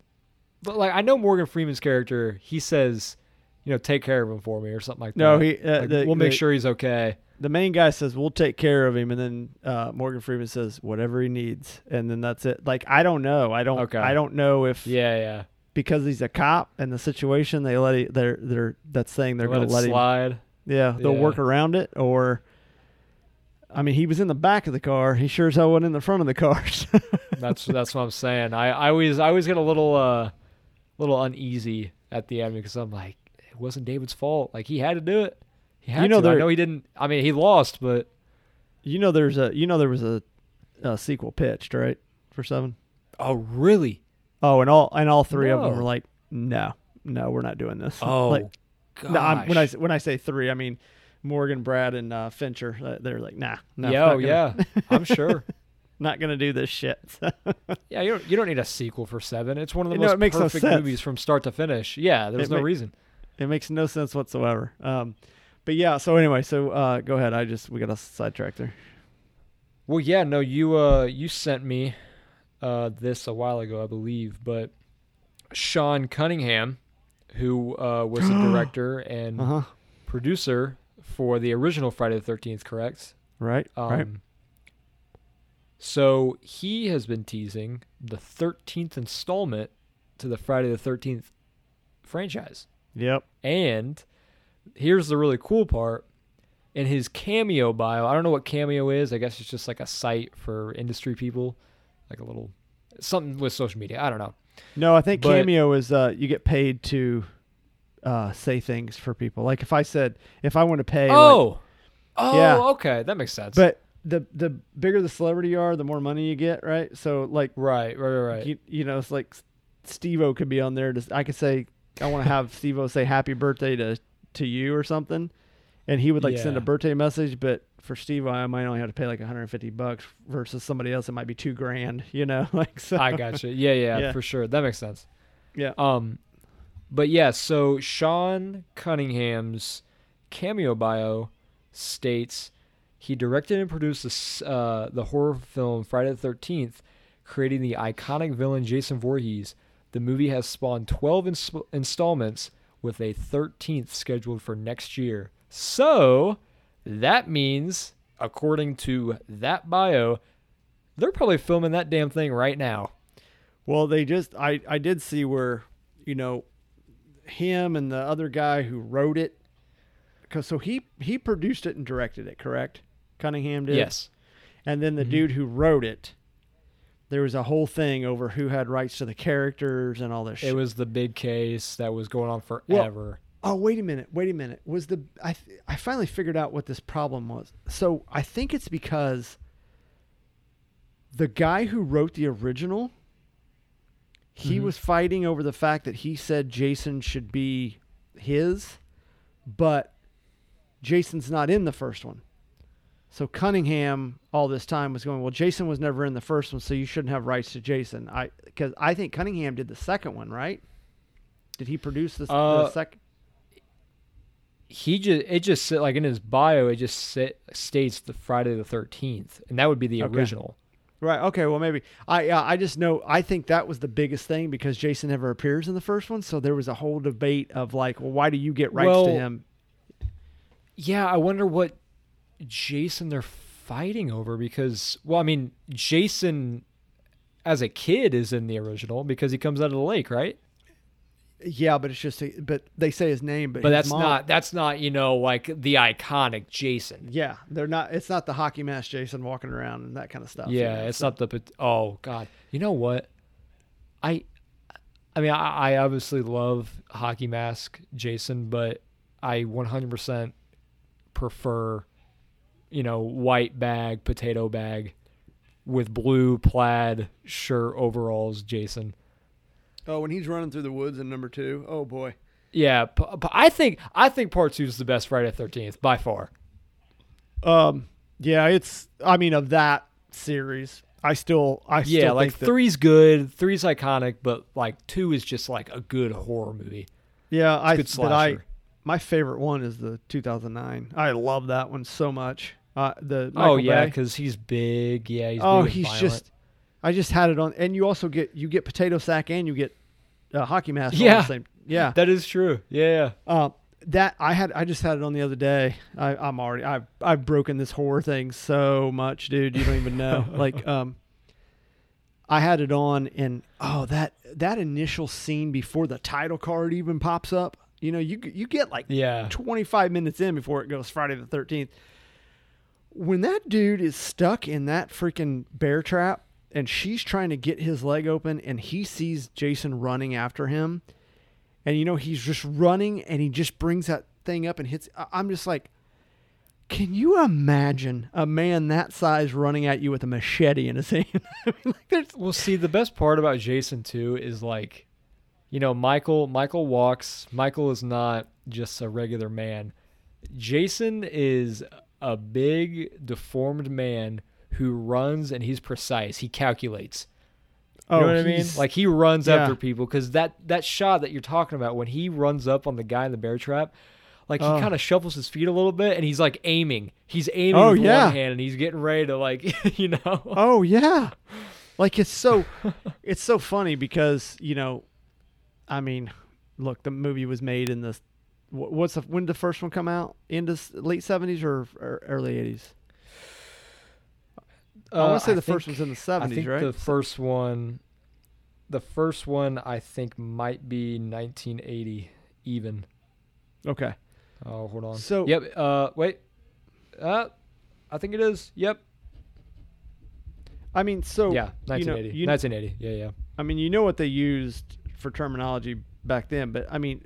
But like, I know Morgan Freeman's character. He says, you know, take care of him for me or something like No, that. No, he. Uh, Like, the, we'll make the- sure he's okay. the main guy says we'll take care of him, and then uh, Morgan Freeman says whatever he needs, and then that's it. Like I don't know. I don't. Okay. I don't know if Yeah, yeah. because he's a cop and the situation they let it, they're they're that's saying they're let going it to let him. slide. Yeah, they'll Yeah. work around it, or. I mean, he was in the back of the car. He sure as hell wasn't in the front of the car. That's that's what I'm saying. I, I always I always get a little uh little uneasy at the end because I'm like, it wasn't David's fault. Like he had to do it. He had You know to. I there- know he didn't. I mean, he lost, but you know, there's a you know there was a, a sequel pitched right for seven. oh really? Oh, and all and all three of them were like, no, no, we're not doing this. Oh, like, gosh. no, when I when I say three, I mean Morgan, Brad, and uh, Fincher. uh, They're like, nah, no, yeah, oh, gonna- yeah, I'm sure. not gonna do this shit. Yeah, you don't you don't need a sequel for Seven. It's one of the No, most no perfect sense. movies from start to finish. Yeah, there's It no ma- reason. it makes no sense whatsoever. Um, but yeah. So anyway, so uh, go ahead. I just we got a sidetrack there. Well, yeah, no, you uh you sent me uh this a while ago, I believe, but Sean Cunningham, who uh was the director and Uh huh. producer for the original Friday the Thirteenth, correct? Right. Um, right. So he has been teasing the thirteenth installment to the Friday the Thirteenth franchise. Yep. And here's the really cool part. In his cameo bio, I don't know what cameo is. I guess it's just like a site for industry people, like a little something with social media. I don't know. No, I think But- Cameo is uh, you get paid to uh, say things for people. Like if I said if I want to pay. like- oh, oh, Yeah. okay, that makes sense. but the the bigger the celebrity you are, the more money you get, right? So like right, right, right, you, you know, it's like Steve-O could be on there. To, I could say I want to have Steve-O say happy birthday to to you or something, and he would like send a birthday message. But for Steve I might only have to pay like 150 bucks versus somebody else. It might be two grand. You know, like so. I got you. Yeah, yeah, Yeah. for sure. That makes sense. Yeah. Um, but yeah, so Sean Cunningham's cameo bio states he directed and produced this, uh, the horror film Friday the Thirteenth, creating the iconic villain Jason Voorhees. The movie has spawned 12 ins- installments with a 13th scheduled for next year. So, That means, according to that bio, they're probably filming that damn thing right now. Well, they just I I did see where you know him and the other guy who wrote it cuz so he he produced it and directed it, correct? Cunningham did. Yes. And then the Mhm. dude who wrote it there was a whole thing over who had rights to the characters and all this shit. It was the big case that was going on forever. Oh, wait a minute. Wait a minute. Was the I th- I finally figured out what this problem was. So, I think it's because the guy who wrote the original he Mhm. was fighting over the fact that he said Jason should be his, but Jason's not in the first one. So Cunningham all this time was going, well, Jason was never in the first one, so you shouldn't have rights to Jason. I because I think Cunningham did the second one, right? Did he produce the, the Uh, second? he just it just like in his bio it just sa- states the Friday the 13th and that would be the Okay. original. Right. Okay. Well, maybe I uh, I just know I think that was the biggest thing because Jason never appears in the first one, so there was a whole debate of like, well, why do you get rights Well, to him? Yeah, I wonder what Jason they're fighting over because well, I mean, Jason as a kid is in the original because he comes out of the lake, right? Yeah, but it's just, a, but they say his name, but But that's mom- not that's not, you know, like the iconic Jason. Yeah, they're not. It's not the hockey mask Jason walking around and that kind of stuff. you Yeah, know, it's so- not the oh god. You know what? I I mean, I, I obviously love hockey mask Jason, but I 100% prefer you know, white bag, potato bag with blue plaid shirt overalls Jason. Oh, when he's running through the woods in number two. Oh boy. Yeah, I think I think part 2 is the best Friday the 13th by far. Um. Yeah, it's. I mean, of that series, I still. I still yeah, like think that- three's good, three's iconic, but like two is just like a good horror movie. Yeah, I. good But I. My favorite one is the 2009. I love that one so much. Uh, the Michael oh yeah, because he's big. Yeah, he's oh, big he's violent. just. I just had it on, and you also get you get potato sack and you get uh, hockey mask. Yeah. the same. Yeah. That is true. Yeah, Uh, that I had I just had it on the other day. I, I'm already I've I've broken this horror thing so much, dude. You don't even know. like um, I had it on, and oh that that initial scene before the title card even pops up. You know, you you get like yeah, 25 minutes in before it goes Friday the 13th. When that dude is stuck in that freaking bear trap and she's trying to get his leg open and he sees Jason running after him and you know he's just running and he just brings that thing up and hits I'm just like can you imagine a man that size running at you with a machete in his hand? I mean, like Well, see, the best part about Jason too is like, you know, Michael. Michael walks. Michael is not just a regular man. Jason is a big, deformed man who runs and he's precise. He calculates. You oh, know what I mean? Oh, Like he runs yeah. after people because that that shot that you're talking about when he runs up on the guy in the bear trap, like he Oh. kind of shuffles his feet a little bit and he's like aiming. He's aiming Oh, with yeah. one hand and he's getting ready to like, you know. Oh yeah, like it's so it's so funny because you know, I mean, look, the movie was made in the what's the, when did the first one come out? Into s- late seventies or, or early eighties? I want to say Uh, the first think- one's in the I seventies, think right? the first one, the first one I think might be 1980 even. okay, Oh, hold on. So- yep. Uh, wait. Uh, I think it is. Yep. I mean, so yeah, you know, 1980. you- 1980. Yeah, yeah. I mean, you know what they used for terminology back then, but I mean,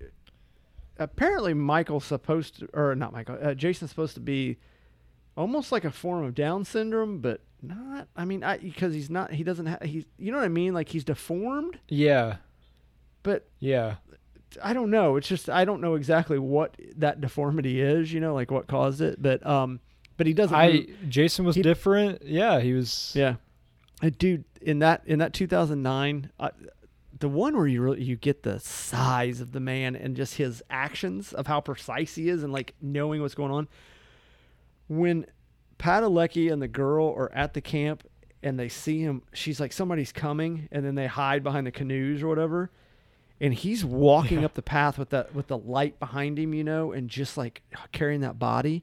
apparently Michael's supposed to, or not Michael, uh, Jason's supposed to be almost like a form of Down syndrome, but not. I mean, I because he's not, he doesn't have, he's, you know what I mean? Like he's deformed, Yeah. but Yeah. I don't know. It's just I don't know exactly what that deformity is. You know, like what caused it, but um, but he doesn't. I move- Jason was he- different. Yeah, he was. Yeah, Uh, dude, in that in that 2009, uh, the one where you really you get the size of the man and just his actions of how precise he is and like knowing what's going on. When Padalecki and the girl are at the camp and they see him, she's like somebody's coming, and then they hide behind the canoes or whatever. And he's walking Yeah. up the path with that with the light behind him, you know, and just like carrying that body.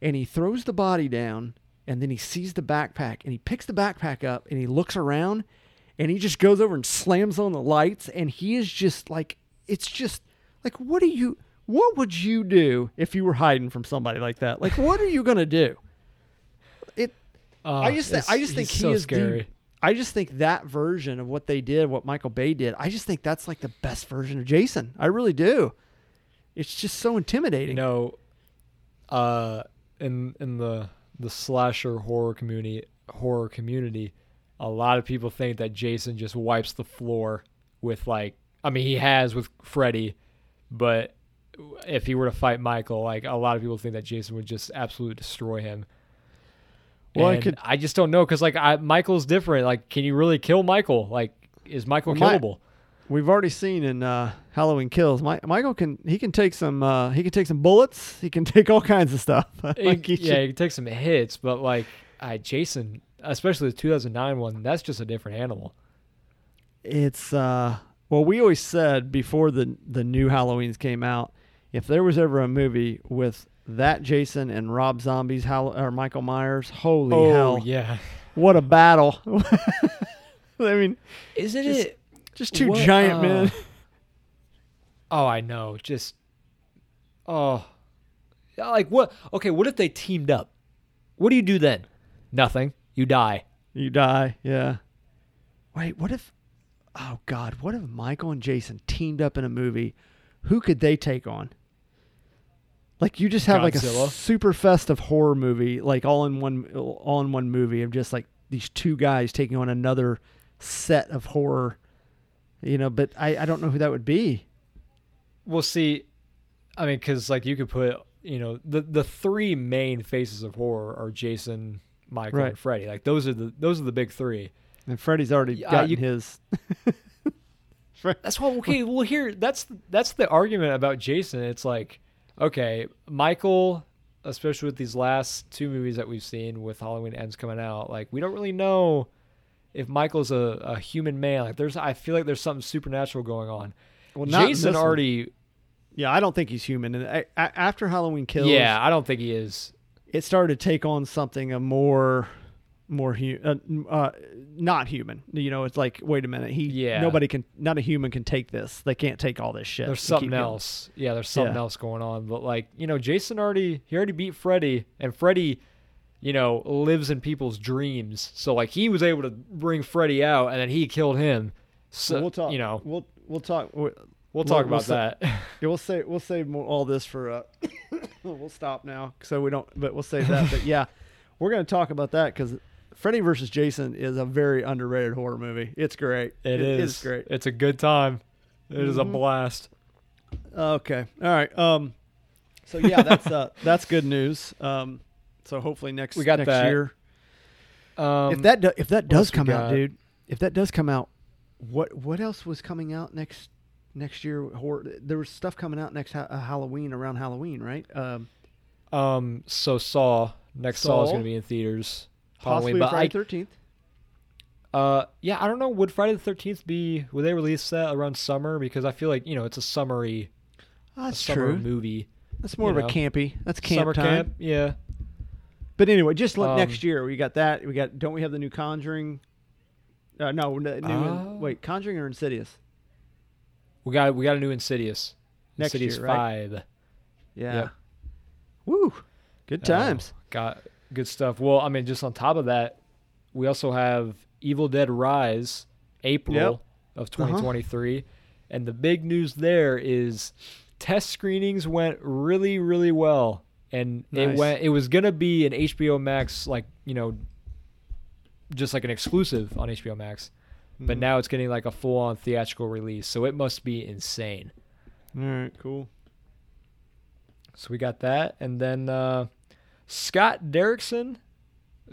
and he throws the body down and then he sees the backpack and he picks the backpack up and he looks around and he just goes over and slams on the lights and he is just like it's just like what do you what would you do if you were hiding from somebody like that like what are you gonna do Uh, I just it's- I just think he's he so is the- I just think that version of what they did, what Michael Bay did, I just think that's like the best version of Jason. I really do. It's just so intimidating. You know, uh, in in the the slasher horror community horror community, a lot of people think that Jason just wipes the floor with like I mean he has with Freddy, but if he were to fight Michael, like a lot of people think that Jason would just absolutely destroy him. Well, I could- I just don't know because like I, Michael's different. Like, can you really kill Michael? Like, is Michael Well, my- killable? We've already seen in uh, Halloween Kills, Mi- Michael can he can take some uh, he can take some bullets. He can take all kinds of stuff. like he He- yeah, should- he can take some hits, but like uh, Jason, especially the 2009 one, that's just a different animal. it's uh, well, we always said before the the new Halloweens came out, if there was ever a movie with that Jason and Rob Zombie's Hall- or Michael Myers, holy oh hell, yeah, what a battle! I mean, isn't Just- it? just two What, giant uh, men. Oh, I know. Just oh, like what? Okay, what if they teamed up? What do you do then? Nothing. You die. You die, yeah. Wait, what if? Oh God, what if Michael and Jason teamed up in a movie? Who could they take on? Like you just have like a Godzilla? super festive horror movie, like all in one, all in one movie of just like these two guys taking on another set of horror. You know, but I, I don't know who that would be. We'll see. I mean, because like you could put, you know, the the three main faces of horror are Jason, Michael, Right. and Freddy. Like those are the those are the big three. And Freddy's already Yeah, gotten you- his. That's why okay, well here that's that's the argument about Jason. It's like, okay, Michael, especially with these last two movies that we've seen with Halloween Ends coming out, like we don't really know if Michael's a, a human man. Like there's I feel like there's something supernatural going on. Well, not Jason already Yeah, I don't think he's human. And I, I, after Halloween Kills, Yeah, I don't think he is. it started to take on something a more more hu- uh, uh, not human you know it's like wait a minute he Yeah. nobody can not a human can take this they can't take all this shit There's something going. else. Yeah, there's something Yeah. else going on. But like, you know, Jason already he already beat Freddy and Freddy, you know, lives in people's dreams. So like he was able to bring Freddy out and then he killed him. So we'll talk you know, we'll we'll talk we'll, we'll talk we'll about that. yeah, we'll say we'll save more, all this for uh we'll stop now so we don't but we'll save that but yeah we're going to talk about that because Freddy versus Jason is a very underrated horror movie it's great It is is great It's a good time. It is a Mhm. blast. Okay. All right. Um. So yeah, that's uh that's good news. Um. So hopefully next We got next that. year, Um, if that do, if that does come out, dude, if that does come out, what what else was coming out next next year? Horror. There was stuff coming out next ha- uh, Halloween around Halloween, right? Um. um, so Saw next Saw is going to be in theaters. Possibly Halloween, but Friday Thirteenth. Uh, yeah, I don't know. Would Friday the Thirteenth be? Would they release that around summer? Because I feel like you know it's a summery, a That's summer true. movie. That's more of a campy. That's camp summer time. camp. Yeah. But anyway, just look Um, next year. We got that. We got. Don't we have the new Conjuring? Uh, no, new. Oh. wait, Conjuring or Insidious? We got we got a new Insidious. Next Insidious year, right? Five. Yeah. Yep. Woo. Good times. Oh, got good stuff. Well, I mean, just on top of that, we also have Evil Dead Rise, April Yep. of Uh-huh. 2023, and the big news there is test screenings went really really well, and it went. It was gonna be an HBO Max like you know, just like an exclusive on HBO Max, but Mhm. now it's getting like a full on theatrical release, so it must be insane. All right, cool. So we got that, and then uh, Scott Derrickson,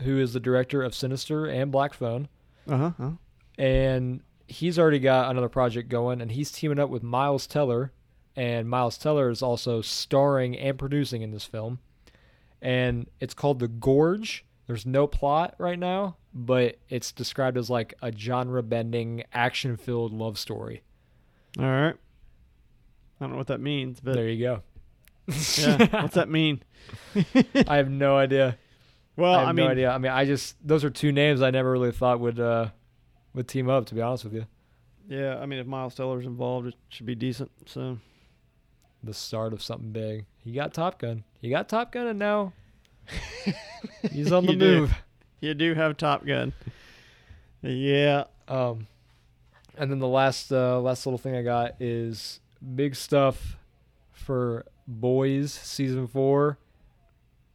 who is the director of Sinister and Black Phone, Uh huh. Uh-huh. and he's already got another project going, and he's teaming up with Miles Teller, and Miles Teller is also starring and producing in this film, and it's called The Gorge. There's no plot right now, but it's described as like a genre-bending, action-filled love story. All right. I don't know what that means, but there you go. Yeah, what's that mean? I have no idea. well, I have I, mean, no idea. I mean, I just those are two names I never really thought would uh would team up. To be honest with you, yeah, I mean, if Miles Teller's involved, it should be decent. So the start of something big. He got Top Gun. He got Top Gun, and now he's on the You do. move. you do have Top Gun. Yeah. Um, and then the last uh, last little thing I got is big stuff for Boys season four.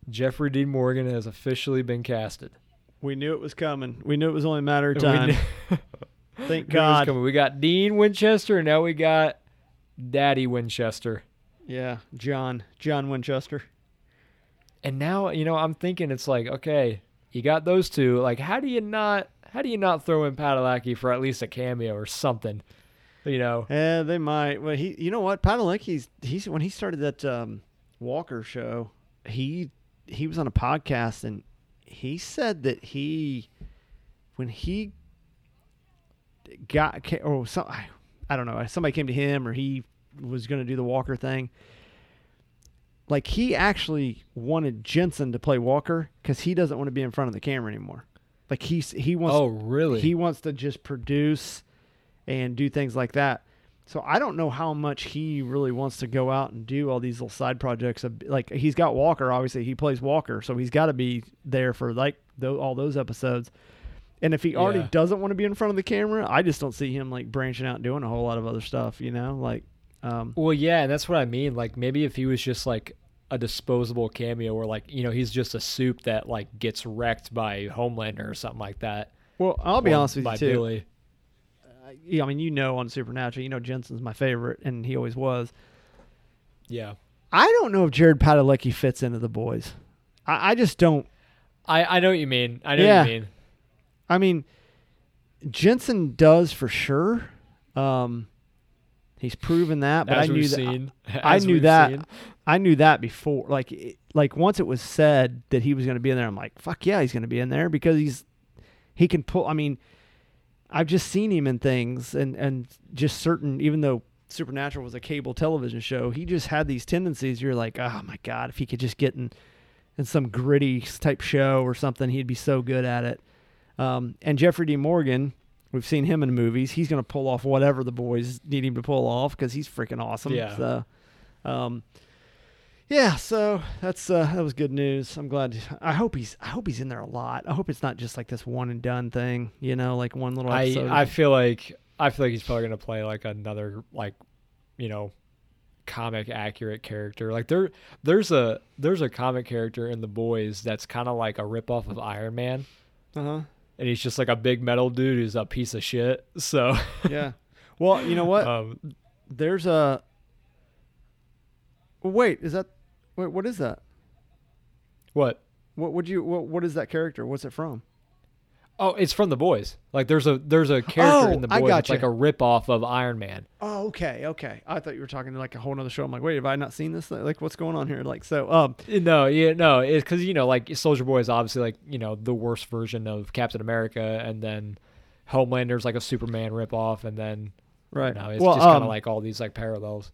Jeffrey Dean Morgan has officially been casted. We knew it was coming. We knew it was only a matter of time. Thank knew it was God. We got Dean Winchester, and now we got Daddy Winchester. Yeah, John. John Winchester. And now, you know, I'm thinking it's like, okay, you got those two. Like, how do you not? How do you not throw in Padalecki for at least a cameo or something? You know, Yeah, they might. Well, he, you know what, Padalecki's he's when he started that um, Walker show, he he was on a podcast and he said that he when he got or some I, I don't know somebody came to him or he was going to do the Walker thing. Like he actually wanted Jensen to play Walker because he doesn't want to be in front of the camera anymore. Like he's he wants oh really? he wants to just produce and do things like that. So I don't know how much he really wants to go out and do all these little side projects. Of, like he's got Walker, obviously he plays Walker, so he's got to be there for like tho- all those episodes. And if he already Yeah. doesn't want to be in front of the camera, I just don't see him like branching out and doing a whole lot of other stuff. You know, like um, Well, yeah, and that's what I mean. Like maybe if he was just like a disposable cameo, or like you know he's just a soup that like gets wrecked by Homelander or something like that. well, I'll be honest with you too. Billy. I mean, you know, on Supernatural, you know, Jensen's my favorite, and he always was. Yeah, I don't know if Jared Padalecki fits into the boys. I, I just don't. I I know what you mean. I know Yeah. what you mean. I mean, Jensen does for sure. Um, he's proven that, but As I knew we've that. seen, I as knew that. seen. I knew that before. Like, it, like once it was said that he was going to be in there, I'm like, fuck yeah, he's going to be in there because he's he can pull. I mean, I've just seen him in things and and just certain. Even though Supernatural was a cable television show, he just had these tendencies. You're like, oh my god, if he could just get in in some gritty type show or something, he'd be so good at it. Um, and Jeffrey D. Morgan, we've seen him in movies. He's going to pull off whatever the boys need him to pull off because he's freaking awesome. Yeah. So, um, yeah. So that's uh, that was good news. I'm glad. I hope he's. I hope he's in there a lot. I hope it's not just like this one and done thing. You know, like one little I episode. I I feel like I feel like he's probably gonna play like another like you know comic accurate character. Like there there's a there's a comic character in the boys that's kind of like a ripoff of Iron Man, uh huh. and he's just like a big metal dude who's a piece of shit. So Yeah. Well, you know what? um, There's a. Wait. Is that? Wait. What is that? what? What would you? What? What is that character? What's it from? Oh, it's from the boys. Like there's a there's a character Oh, in the boys that's gotcha. like a ripoff of Iron Man. Oh, okay, okay. I thought you were talking to like a whole other show. I'm like, wait, have I not seen this? Like, what's going on here? Like, so, um, No, yeah, no, it's because you know, like Soldier Boy is obviously like you know the worst version of Captain America, and then Homelander's like a Superman ripoff, and then right. you know, it's well, just kind um, of like all these like parallels.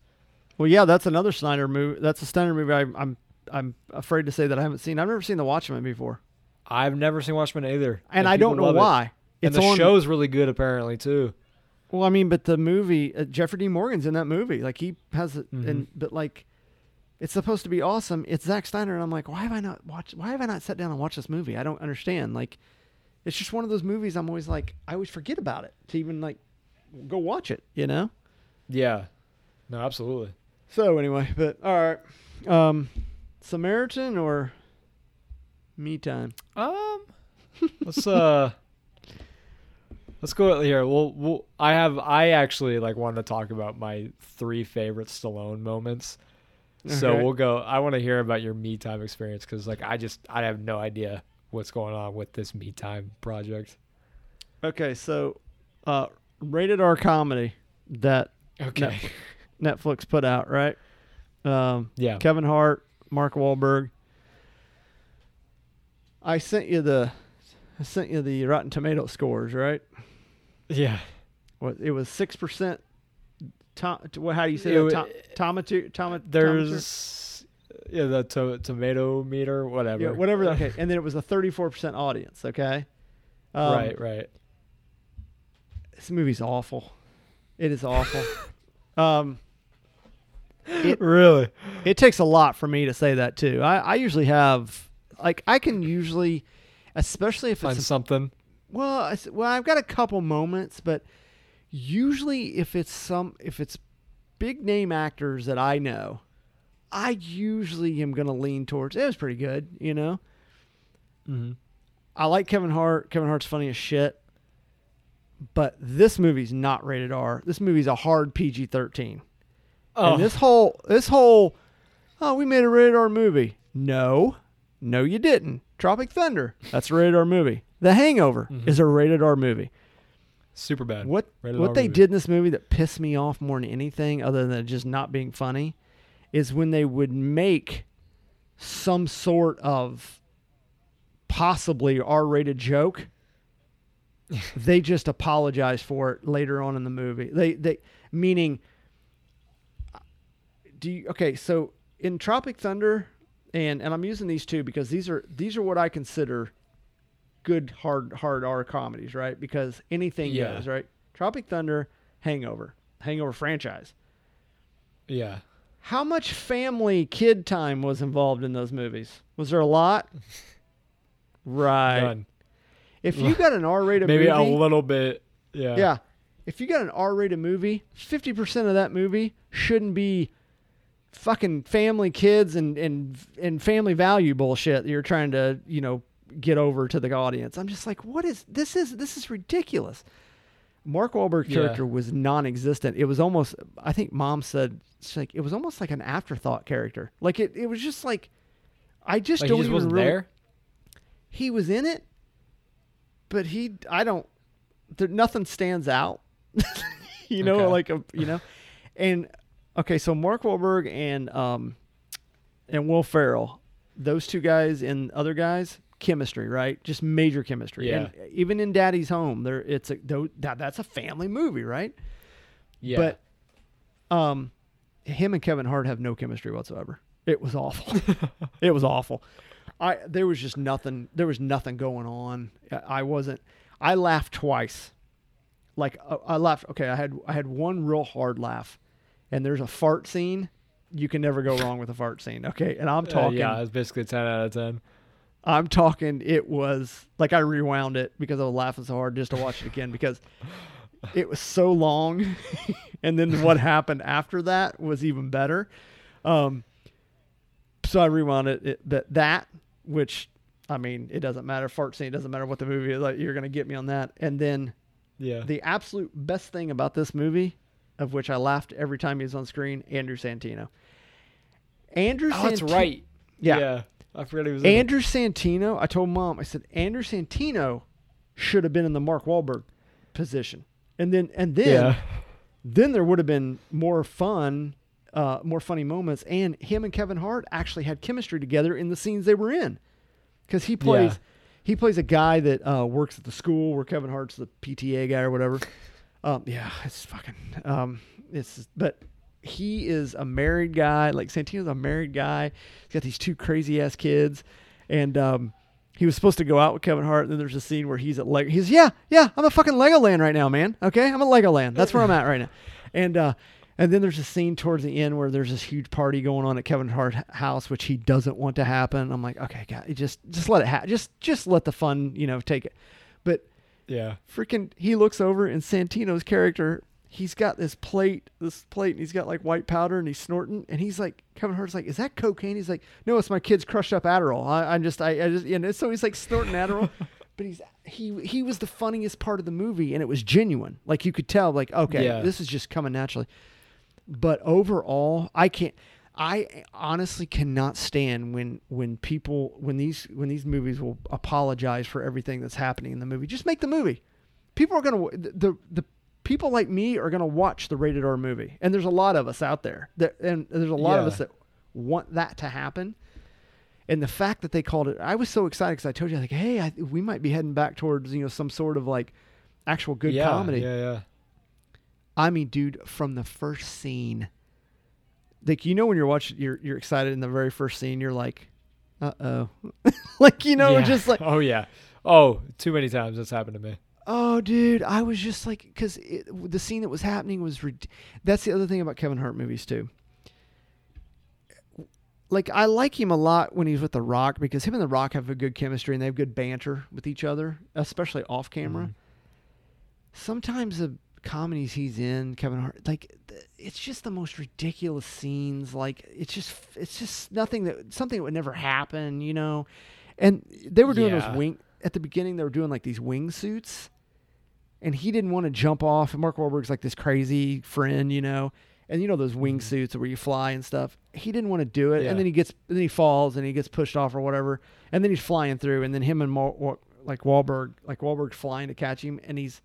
Well, yeah, that's another Snyder movie. That's a Snyder movie. I, I'm, I'm afraid to say that I haven't seen. I've never seen The Watchmen before, I've never seen Watchmen either, and I don't know love it. why. And It's the on. show's really good apparently too. Well, I mean, but the movie, uh, Jeffrey D. Morgan's in that movie. Like he has it, Mhm. and but like, it's supposed to be awesome. It's Zack Snyder, and I'm like, why have I not watched? Why have I not sat down and watched this movie? I don't understand. Like, it's just one of those movies. I'm always like, I always forget about it to even like go watch it. You know. Yeah, no, absolutely. So anyway, but all right, um, Samaritan or Me Time. Um, let's uh, let's go here. We'll, we'll. I have. I actually like wanted to talk about my three favorite Stallone moments. So Okay. we'll go. I want to hear about your me time experience because, like, I just I have no idea what's going on with this me time project. Okay, so uh, rated R comedy that Okay. Netflix put out, right? Um, Yeah. Kevin Hart, Mark Wahlberg. I sent you the, I sent you the Rotten Tomato scores, right? Yeah. What it was six percent. Tom. How do you say It that? Tom, tomato, tomato, There's yeah, the to- tomato meter, whatever. Yeah, whatever. Okay, and then it was a 34% audience. Okay, Um, right, right. This movie's awful. It is awful. um, it- really? it takes a lot for me to say that too. I, I usually have like I can usually, especially if Find it's something. well, I well I've got a couple moments, but usually if it's some if it's big name actors that I know, I usually am gonna lean towards it was pretty good. You know, Mm-hmm. I like Kevin Hart. Kevin Hart's funny as shit. But this movie's not rated R. This movie's a hard PG thirteen. Oh, And this whole this whole oh we made a rated R movie. No, no you didn't. Tropic Thunder. That's a rated R movie. The Hangover Mhm. is a rated R movie. Superbad. What Rated what R they movie. did in this movie that pissed me off more than anything, other than just not being funny, is when they would make some sort of possibly R-rated joke. they just apologize for it later on in the movie. They they meaning do you okay, so in Tropic Thunder and and I'm using these two because these are these are what I consider good hard hard R comedies, right? Because anything Yeah. goes, right? Tropic Thunder, Hangover, Hangover franchise. Yeah. How much family kid time was involved in those movies? Was there a lot? Right. Done. If you got an R-rated Maybe movie, a little bit. Yeah. yeah. If you got an R-rated movie, 50% of that movie shouldn't be fucking family kids and and and family value bullshit that you're trying to, you know, get over to the audience. I'm just like, what is this is this is ridiculous. Mark Wahlberg's Yeah. character was non-existent. It was almost I think mom said like it was almost like an afterthought character. Like it it was just like I just Like don't he just even really, there. he was in it, but he I don't there nothing stands out. you know, Okay. like a you know. And okay, so Mark Wahlberg and um and Will Ferrell, those two guys and other guys, chemistry, right? Just major chemistry. Yeah. And even in Daddy's Home, there it's a that that's a family movie, right? Yeah. But um him and Kevin Hart have no chemistry whatsoever. It was awful. it was awful. I there was just nothing there was nothing going on. I- I wasn't I laughed twice. Like uh, I laughed okay, I had I had one real hard laugh. And there's a fart scene. You can never go wrong with a fart scene. Okay? And I'm Uh, talking yeah, it's basically ten out of ten. I'm talking it was like I rewound it because I was laughing so hard just to watch it again because it was so long and then what happened after that was even better. Um so I rewound it, it but that which I mean, it doesn't matter fart scene, it doesn't matter what the movie is like you're going to get me on that. And then Yeah. the absolute best thing about this movie of which I laughed every time he was on screen, Andrew Santino. Andrew oh, that's Santi- right. Yeah. Yeah. I forgot he was. in it. Andrew Santino, I told mom, I said Andrew Santino should have been in the Mark Wahlberg position, and then and then Yeah. then there would have been more fun, uh, more funny moments, and him and Kevin Hart actually had chemistry together in the scenes they were in, because he plays Yeah. he plays a guy that uh, works at the school where Kevin Hart's the PTA guy or whatever. Um, yeah, it's fucking um, it's but he is a married guy. Like Santino's a married guy. He's got these two crazy ass kids, and um, he was supposed to go out with Kevin Hart. And then there's a scene where he's at Lego. He's yeah, yeah. I'm at fucking Legoland right now, man. Okay, I'm at Legoland. That's where I'm at right now. And uh, and then there's a scene towards the end where there's this huge party going on at Kevin Hart's house, which he doesn't want to happen. I'm like, okay, God, just just let it happen. Just just let the fun, you know, take it. But Yeah. freaking he looks over and Santino's character he's got this plate this plate and he's got like white powder and he's snorting and he's like Kevin Hart's like is that cocaine? He's like no it's my kid's crushed up Adderall. I, I'm just I, I just you know so he's like snorting Adderall. But he's he he was the funniest part of the movie and it was genuine. Like you could tell like okay Yeah. this is just coming naturally. But overall I can't I honestly cannot stand when when people when these when these movies will apologize for everything that's happening in the movie. Just make the movie. People are gonna the the, the people like me are gonna watch the rated R movie, and there's a lot of us out there that and there's a lot of us that want that to happen. And the fact that they called it, I was so excited because I told you like, hey, I, we might be heading back towards you know some sort of like actual good yeah, comedy. Yeah. Yeah. I mean, dude, from the first scene, like you know when you're watching, you're you're excited in the very first scene. You're like, uh oh, like you know, Yeah. just like oh yeah. Oh, too many times that's happened to me. Oh, dude, I was just like, because the scene that was happening was. Rid- That's the other thing about Kevin Hart movies too. Like I like him a lot when he's with The Rock because him and The Rock have a good chemistry and they have good banter with each other, especially off camera. Mhm. Sometimes the comedies he's in, Kevin Hart, like it's just the most ridiculous scenes. Like it's just it's just nothing that something that would never happen, you know. And they were doing Yeah. those wing at the beginning. They were doing like these wing suits, and he didn't want to jump off. And Mark Wahlberg's like this crazy friend, you know. And you know those wing mm-hmm. suits where you fly and stuff. He didn't want to do it, Yeah. and then he gets, then he falls, and he gets pushed off or whatever, and then he's flying through, and then him and Mar- Wa- like Wahlberg, like Wahlberg's flying to catch him, and he's,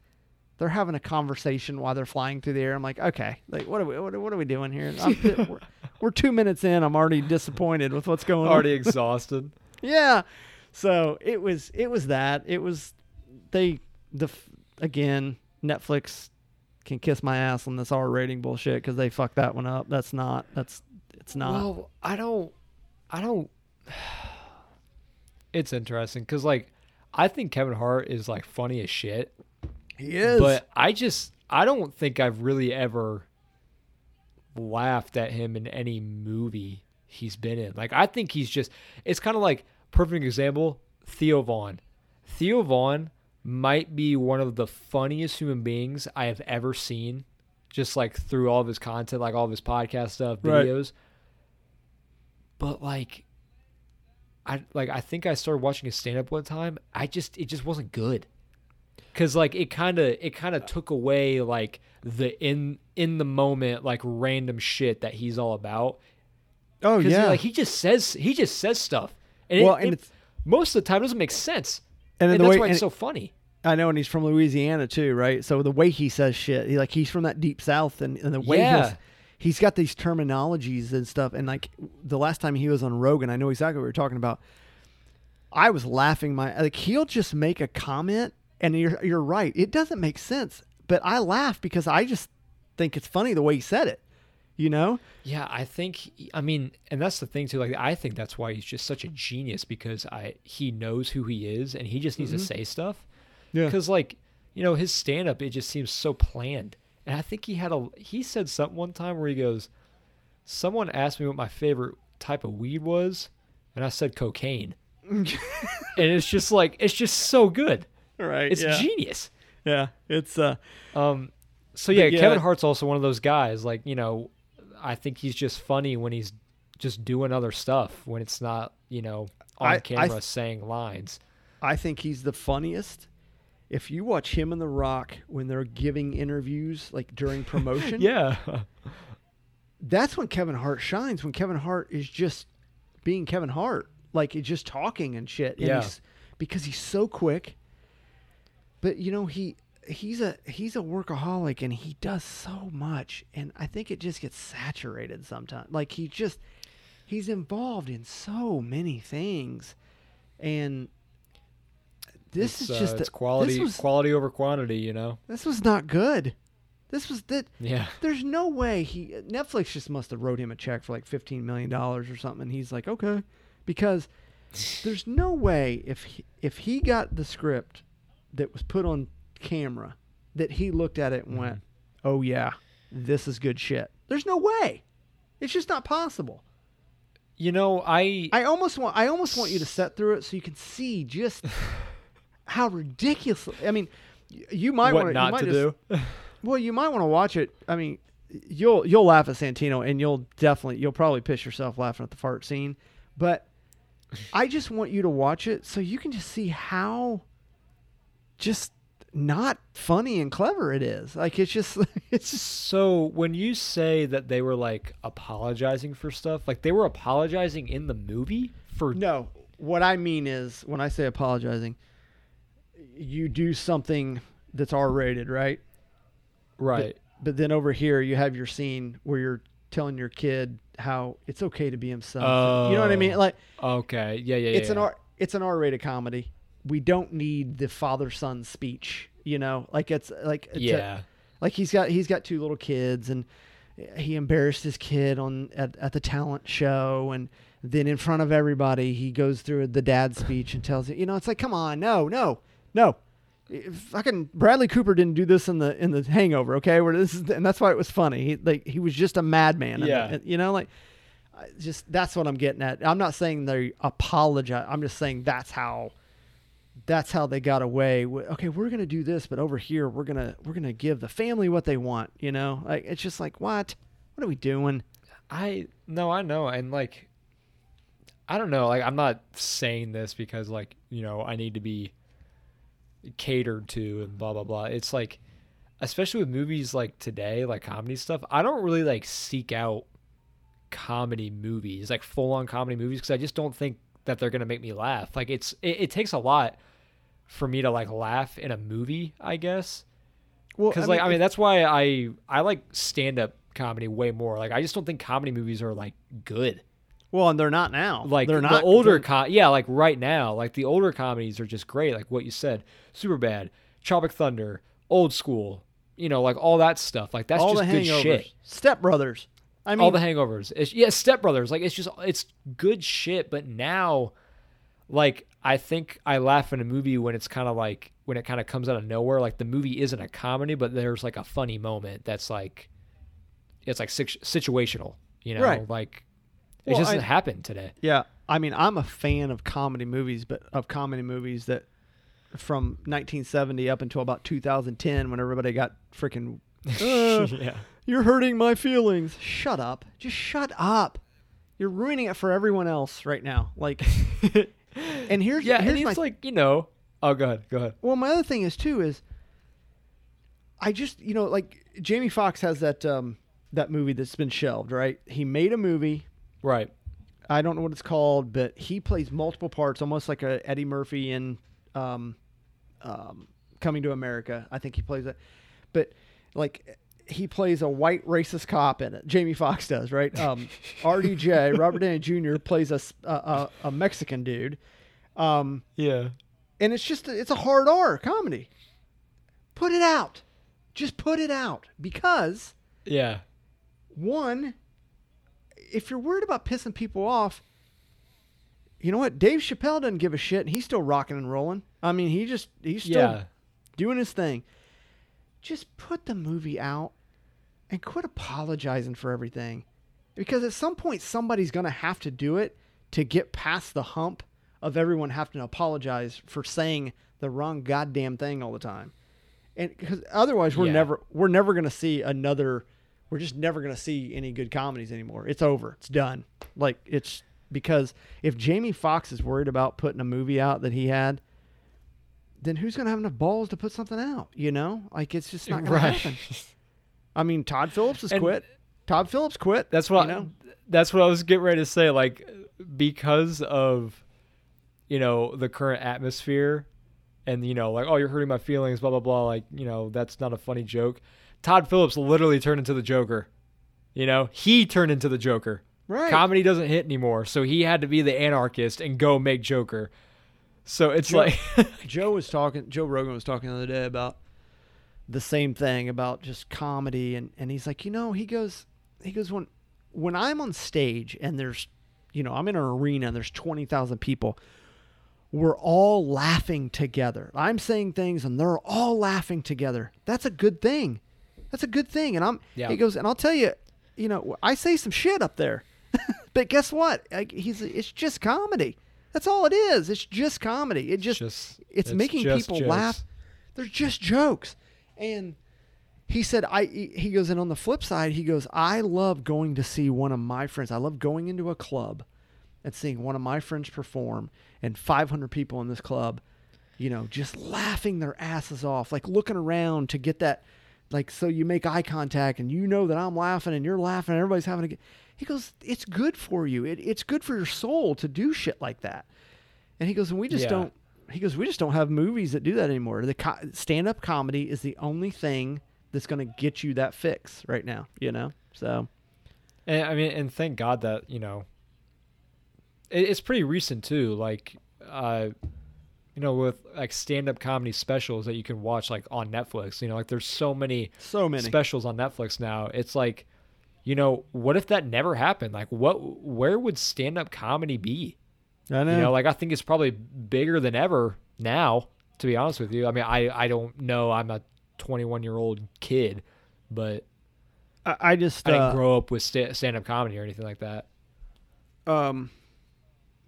they're having a conversation while they're flying through the air. I'm like, okay, like what are we, what are, what are we doing here? We're, we're two minutes in. I'm already disappointed with what's going Already on. exhausted. yeah. So it was, it was that. It was, they the again Netflix can kiss my ass on this R rating bullshit because they fucked that one up. That's not. That's it's not. Well, I don't. I don't. It's interesting because, like, I think Kevin Hart is like funny as shit, he is. but I just I don't think I've really ever laughed at him in any movie he's been in. Like, I think he's just. It's kind of like perfect example. Theo Von. Theo Von might be one of the funniest human beings I have ever seen. Just like through all of his content, like all of his podcast stuff, Right. videos. But like, I like I think I started watching his stand up one time. I just it just wasn't good. Cause like it kind of it kind of took away like the in in the moment like random shit that he's all about. oh yeah. like he just says he just says stuff, and, well, it, and it- it's most of the time it doesn't make sense, and, and, that's way why it's so funny. I know, and he's from Louisiana too, right? So the way he says shit, he like he's from that deep south, and, and the way Yeah. he's he's got these terminologies and stuff. And like the last time he was on Rogan, I know exactly what we were talking about. I was laughing my like he'll just make a comment, and you're you're right, it doesn't make sense, but I laugh because I just think it's funny the way he said it. You know? Yeah, I think I mean, and that's the thing too. Like, I think that's why he's just such a genius because I he knows who he is and he just needs Mhm. to say stuff. Yeah. Because like you know his stand up, it just seems so planned. And I think he had a he said something one time where he goes, "Someone asked me what my favorite type of weed was, and I said cocaine." and it's just like it's just so good. Right. It's yeah. genius. yeah. It's uh. Um, so yeah, yeah. Kevin Hart's also one of those guys. Like you know, I think he's just funny when he's just doing other stuff when it's not you know on I- I camera th- saying lines. I think he's the funniest. If you watch him and The Rock when they're giving interviews, like during promotion, Yeah, that's when Kevin Hart shines. When Kevin Hart is just being Kevin Hart, like just talking and shit. And Yeah. he's, because he's so quick. But you know he he's a he's a workaholic and he does so much, and I think it just gets saturated sometimes. Like he just he's involved in so many things, and this It's, is uh, just it's a- quality was, quality over quantity. You know. this was not good. This was that. Yeah. There's no way he Netflix just must have wrote him a check for like fifteen million dollars or something. And he's like, okay, because there's no way if he, if he got the script that was put on camera that he looked at it and mm-hmm. went, oh yeah, this is good shit. There's no way. It's just not possible. You know, I I almost want I almost want you to set through it so you can see just how ridiculous. I mean, you might want not might to just, do. Well, you might want to watch it. I mean, you'll you'll laugh at Santino, and you'll definitely you'll probably piss yourself laughing at the fart scene. But I just want you to watch it so you can just see how just not funny and clever it is. Like it's just it's just So when you say that they were like apologizing for stuff, like they were apologizing in the movie for no. What I mean is when I say apologizing, you do something that's R rated, right? right. But then over here you have your scene where you're telling your kid how it's okay to be himself. you know what I mean? Oh. Like Okay. Yeah. Yeah. Yeah. it's an yeah. R it's an R rated comedy. We don't need the father son speech. You know, like it's like it's a- Yeah. like he's got he's got two little kids and he embarrassed his kid on at, at the talent show and then in front of everybody he goes through the dad speech and tells it you know it's like come on no no no fucking Bradley Cooper didn't do this in the in the Hangover, okay? Where this is, and that's why it was funny. He like he was just a madman. Yeah. you know, like just that's what I'm getting at. I'm not saying they apologize. I'm just saying that's how that's how they got away. Okay, we're gonna do this, but over here we're gonna we're gonna give the family what they want. You know, like it's just like what what are we doing? I no, I know, and like, I don't know. Like, I'm not saying this because like you know I need to be catered to and blah blah blah. It's like, especially with movies like today, like comedy stuff. I don't really like seek out comedy movies, like full on comedy movies, because I just don't think that they're gonna make me laugh. Like, it's it, it takes a lot for me to like laugh in a movie, I guess. Well, Because like I mean that's why I I like stand up comedy way more. Like I just don't think comedy movies are like good. well, and they're not now. Like they're the not older they're- com yeah, like right now, like the older comedies are just great. Like what you said, Superbad, Tropic Thunder, old school, you know, like all that stuff. Like that's all just the good hangovers, shit. Step Brothers. I mean, all the hangovers. It's, yeah, Step Brothers. Like it's just it's good shit. But now, like I think I laugh in a movie when it's kind of like when it kind of comes out of nowhere. Like the movie isn't a comedy, but there's like a funny moment that's like it's like situational. You know, Right. like it Well, just doesn't I- happen today. Yeah, I mean, I'm a fan of comedy movies, but of comedy movies that from 1970 up until about 2010, when everybody got freaking, "Uh, yeah. you're hurting my feelings. Shut up. Just shut up. You're ruining it for everyone else right now. Like, and here's Yeah, here's and my it's like you know. Oh, go ahead. Go ahead. well, my other thing is too is I just you know like Jamie Foxx has that um that movie that's been shelved, right? He made a movie. Right. I don't know what it's called, but he plays multiple parts, almost like a Eddie Murphy in um, um, Coming to America. I think he plays that, but like he plays a white racist cop in it. Jamie Foxx does, right? Um, RDJ Robert Downey Jr. plays a a Mexican dude, um, Yeah. and it's just it's a hard R comedy. Put it out, just put it out because Yeah. one, if you're worried about pissing people off, you know what? Dave Chappelle doesn't give a shit, and he's still rocking and rolling. I mean, he just he's still Yeah. doing his thing. Just put the movie out and quit apologizing for everything, because at some point somebody's gonna have to do it to get past the hump of everyone having to apologize for saying the wrong goddamn thing all the time. And because otherwise we're Yeah. never we're never gonna see another we're just never going to see any good comedies anymore. It's over. It's done. Like it's because if Jamie Foxx is worried about putting a movie out that he had, then who's going to have enough balls to put something out? You know, like it's just not going Right. to happen. I mean, Todd Phillips has And- quit. Todd Phillips quit. That's what you know. that's what I was getting ready to say. Like because of you know the current atmosphere, and you know like oh you're hurting my feelings, blah blah blah. Like you know that's not a funny joke. Todd Phillips literally turned into the Joker. You know he turned into the Joker. Right. Comedy doesn't hit anymore, so he had to be the anarchist and go make Joker. So it's Joe- like Joe was talking. Joe Rogan was talking the other day about the same thing about just comedy, and and he's like, you know, he goes, he goes when when I'm on stage and there's, you know, I'm in an arena and there's twenty thousand people. We're all laughing together. I'm saying things and they're all laughing together. That's a good thing. That's a good thing. And I'm. Yeah. He goes, and I'll tell you, you know, I say some shit up there, but guess what? Like, he's. It's just comedy. That's all it is. It's just comedy. It just just it's, making just people jokes. laugh. They're just jokes. And he said, I, he goes, and on the flip side, he goes, I love going to see one of my friends. I love going into a club and seeing one of my friends perform and 500 people in this club, you know, just laughing their asses off, like looking around to get that, like, so you make eye contact and you know that I'm laughing and you're laughing and everybody's having a good. He goes, it's good for you. It, it's good for your soul to do shit like that. And he goes, and we just Yeah. don't. He goes, we just don't have movies that do that anymore. The co- stand-up comedy is the only thing that's going to get you that fix right now. You know, so And I mean, and thank God that you know, it, it's pretty recent too. Like, uh, you know, with like stand-up comedy specials that you can watch like on Netflix. You know, like there's so many so many. specials on Netflix now. It's like, you know, what if that never happened? Like, what, where would stand up comedy be? I know. You know, like I think it's probably bigger than ever now. To be honest with you, I mean, I I don't know. I'm a 21 year old kid, but I, I just I didn't uh, grow up with sta- stand up comedy or anything like that. um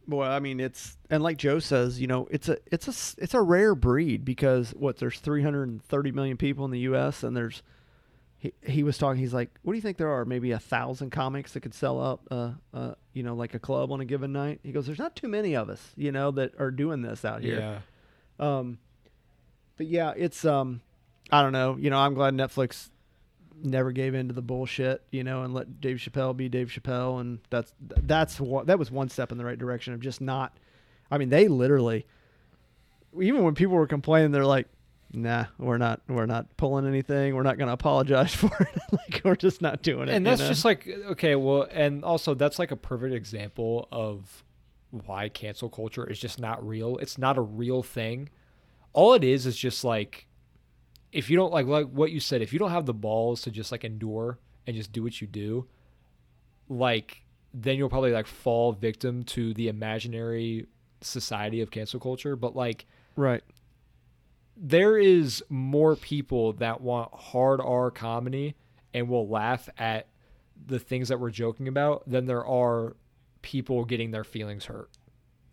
boy i mean it's and like joe says you know it's a it's a it's a rare breed because what there's 330 million people in the us and there's he, he was talking he's like what do you think there are maybe a thousand comics that could sell out uh, uh you know like a club on a given night he goes there's not too many of us you know that are doing this out here Yeah. um, but yeah, it's um, I don't know. You know, I'm glad Netflix never gave in to the bullshit. You know, and let Dave Chappelle be Dave Chappelle, and that's that's what that was one step in the right direction of just not. I mean, they literally, even when people were complaining, they're like, "Nah, we're not, we're not pulling anything. We're not going to apologize for it. like, we're just not doing it." and you that's know? just like okay well and also that's like a perfect example of why cancel culture is just not real it's not a real thing all it is is just like if you don't like like what you said if you don't have the balls to just like endure and just do what you do like then you'll probably like fall victim to the imaginary society of cancel culture but like right. There is more people that want hard R comedy and will laugh at the things that we're joking about than there are people getting their feelings hurt.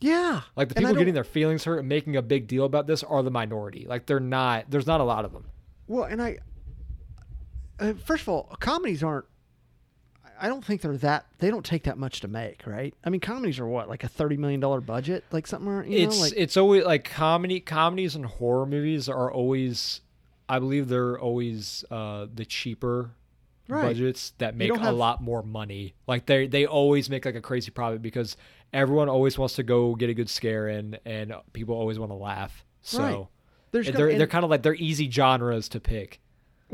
Yeah. Like the people getting their feelings hurt and making a big deal about this are the minority. Like they're not. There's not a lot of them. Well, and I, uh, first of all, comedies aren't. I don't think they're that. They don't take that much to make, right? I mean, comedies are what, like a thirty million dollar budget, like something. You it's like it's always like comedy comedies and horror movies are always I believe they're always uh the cheaper Right. budgets that make a have- lot more money. Like they they always make like a crazy profit because everyone always wants to go get a good scare in and people always want to laugh. So Right. they're gonna- they're and- kind of like they're easy genres to pick.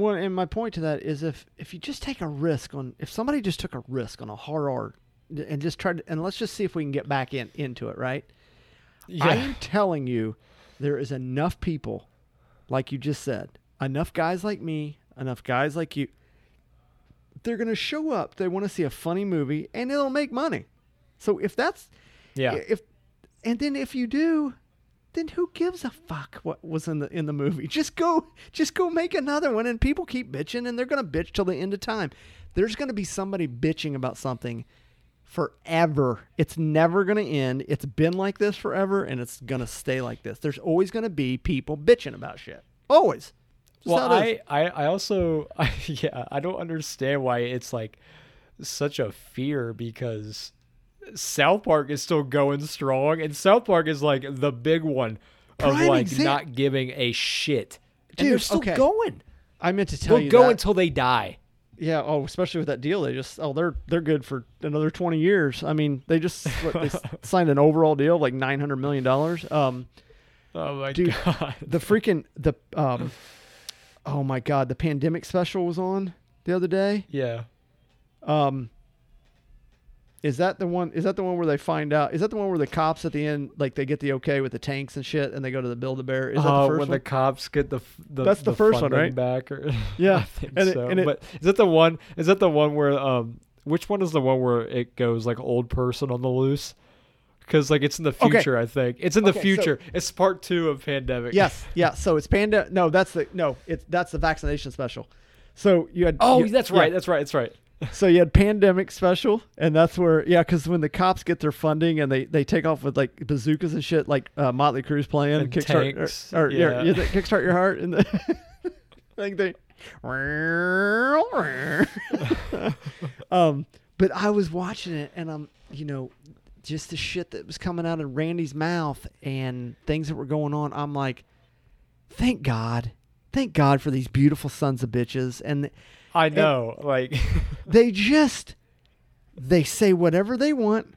Well, and my point to that is if if you just take a risk on if somebody just took a risk on a horror and just tried to, and let's just see if we can get back in into it, right? I am telling you, there is enough people, like you just said, enough guys like me, enough guys like you. They're gonna show up. They want to see a funny movie, and it'll make money. So if that's yeah. if and then if you do then who gives a fuck what was in the in the movie? Just go just go make another one and people keep bitching and they're gonna bitch till the end of time. There's gonna be somebody bitching about something forever. It's never gonna end. It's been like this forever and it's gonna stay like this. There's always gonna be people bitching about shit. Always. Just well, how it is. I, I, I also, I, yeah, I don't understand why it's like such a fear because South Park is still going strong, and South Park is like the big one of Prime like exam- not giving a shit, and they're still okay. going. I meant to tell They'll you go that. until they die. Yeah, oh, especially with that deal, they just oh they're they're good for another twenty years. I mean, they just what, they signed an overall deal of like nine hundred million dollars. Um, Oh my Dude, god! the freaking the um, oh my god, the pandemic special was on the other day. Yeah. Um, is that the one? Is that the one where they find out? Is that the one where the cops at the end like they get the okay with the tanks and shit, and they go to the Build a Bear? Is that Oh, the first when one? the cops get the the That's the first one, right? Back or Yeah, I think and it- and it- but is that the one? Is that the one where um? Which one is the one where it goes like old person on the loose? Because like it's in the Okay. future, I think it's in the Okay, so- future. it's part two of pandemic. yes, yeah. So it's panda. No, that's the no. It's that's the vaccination special. So you had Oh, you- that's yeah. right. That's right. That's right. So you had pandemic special, and that's where yeah, because when the cops get their funding and they, they take off with like bazookas and shit, like uh, Motley Crue's playing And kickstart tanks, or, or yeah, yeah. the kickstart your heart and the I think they. um, but I was watching it and I'm you know just the shit that was coming out of Randy's mouth and things that were going on. I'm like, thank God, thank God for these beautiful sons of bitches and I know. like they just they say whatever they want.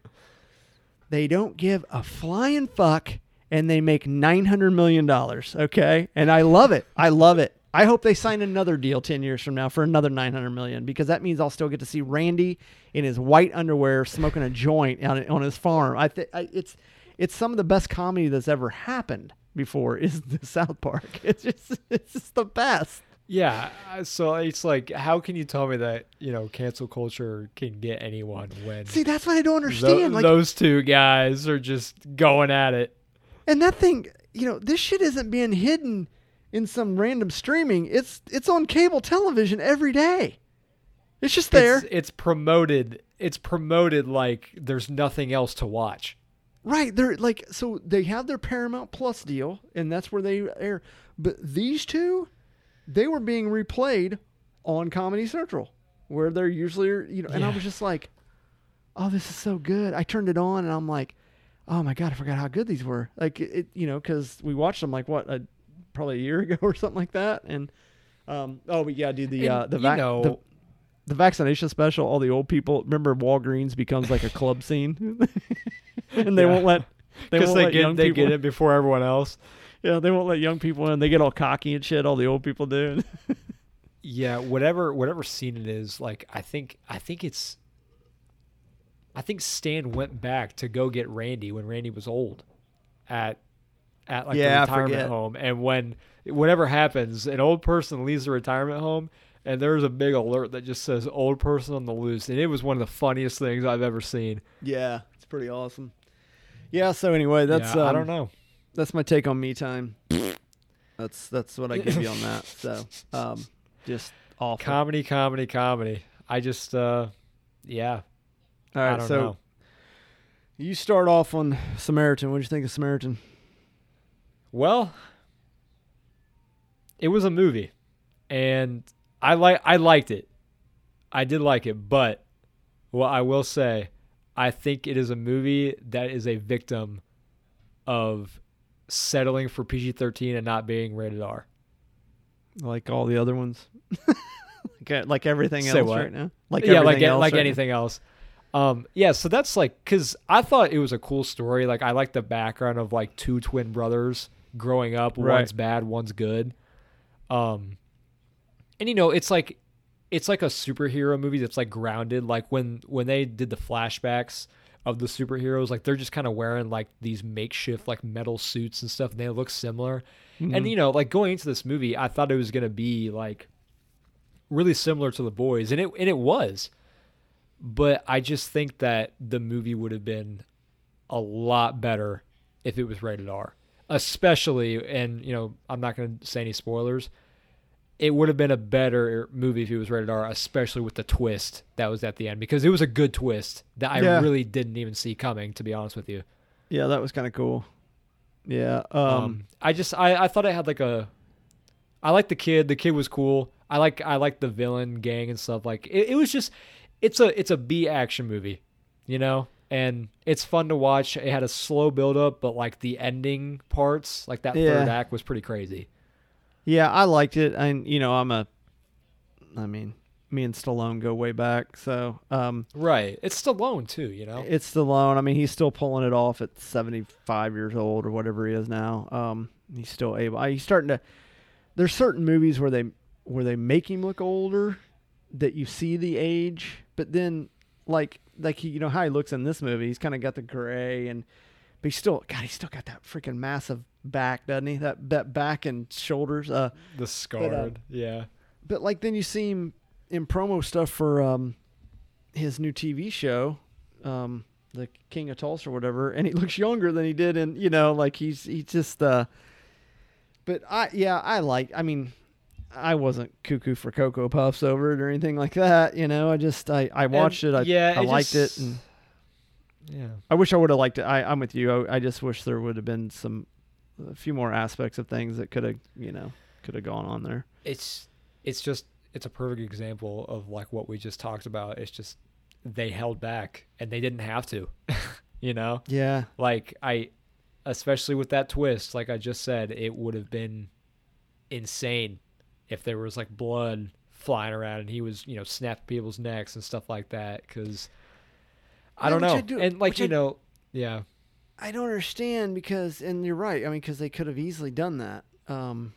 They don't give a flying fuck and they make 900 million dollars, okay? And I love it. I love it. I hope they sign another deal 10 years from now for another 900 million because that means I'll still get to see Randy in his white underwear smoking a joint on, on his farm. I think it's it's some of the best comedy that's ever happened before is the South Park. It's just it's just the best. Yeah, uh, so it's like, how can you tell me that you know cancel culture can get anyone when See, that's what I don't understand. like, those two guys are just going at it? and that thing, you know, this shit isn't being hidden in some random streaming. It's it's on cable television every day. It's just there. It's, it's promoted. It's promoted like there's nothing else to watch. Right, they're like so they have their Paramount Plus deal, and that's where they air. But these two, they were being replayed on Comedy Central, where they're usually you know. And I was just like, "Oh, this is so good!" I turned it on, and I'm like, "Oh my god, I forgot how good these were!" Like it, you know, because we watched them like what, a, probably a year ago or something like that. And um, oh, we gotta do the And, uh, the, you vac- know, the the vaccination special. All the old people remember Walgreens becomes like a club scene, and they Yeah. won't let they won't they let get young they people get it before everyone else. Yeah, they won't let young people in. They get all cocky and shit. All the old people do. Yeah, whatever whatever scene it is, like I think I think it's I think Stan went back to go get Randy when Randy was old at at like Yeah, the retirement home and when whatever happens, an old person leaves the retirement home and there's a big alert that just says old person on the loose and it was one of the funniest things I've ever seen. yeah, it's pretty awesome. Yeah. So anyway, that's Yeah, I um, don't know. That's my take on me time. that's that's what I give you on that. So um, just awful. Comedy, comedy, comedy. I just uh yeah, all I don't So know. you start off on Samaritan. What do you think of Samaritan? Well, it was a movie, and I like I liked it. I did like it, but well, I will say, I think it is a movie that is a victim of settling for PG thirteen and not being rated R. Like all the other ones. like, like everything Say else what? right now. Like yeah, like else like right now? anything else. Um, yeah, so that's like because I thought it was a cool story. Like I like the background of like two twin brothers growing up. Right. One's bad, one's good. Um, and you know, it's like it's like a superhero movie that's like grounded. Like when when they did the flashbacks of the superheroes, like they're just kind of wearing like these makeshift like metal suits and stuff, and they look similar. Mm-hmm. And you know, like going into this movie, I thought it was gonna be like really similar to the boys, and it and it was. But I just think that the movie would have been a lot better if it was rated R. Especially, and you know, I'm not going to say any spoilers. It would have been a better movie if it was rated R, especially with the twist that was at the end, because it was a good twist that I Yeah. really didn't even see coming. To be honest with you, Yeah, that was kind of cool. Yeah. Um, um, I just I, I thought it had like a I like the kid. The kid was cool. I like I like the villain gang and stuff. Like it, it was just it's a it's a B action movie, you know, and it's fun to watch. It had a slow build up, but like the ending parts, like that third act, was pretty crazy. Yeah, I liked it, and you know, I'm a. I mean, me and Stallone go way back, so um, Right. It's Stallone too, you know. It's Stallone. I mean, he's still pulling it off at 75 years old or whatever he is now. Um, he's still able. I, he's starting to. There's certain movies where they where they make him look older, that you see the age, but then like like he, you know how he looks in this movie. He's kind of got the gray and, but he's still God. He's still got that freaking massive back, doesn't he? That that back and shoulders. Uh, the scarred. yeah. but like then you see him in promo stuff for um his new TV show, um the King of Tulsa or whatever, and he looks younger than he did and you know like he's he's just uh. But I yeah I like I mean. I wasn't cuckoo for Cocoa Puffs over it or anything like that, you know. I just I, I watched And, it. I yeah, I it liked just- it, and Yeah. I wish I would have liked it. I, I'm with you. I, I just wish there would have been some, a few more aspects of things that could have, you know, could have gone on there. it's it's just it's a perfect example of like what we just talked about. It's just they held back and they didn't have to. you know? Yeah, Like I especially with that twist, like I just said, it would have been insane if there was like blood flying around and he was, you know, snapping people's necks and stuff like that cuz I don't know. I do- and like you I- know, yeah. I don't understand because, and you're right. I mean, because they could have easily done that. Um,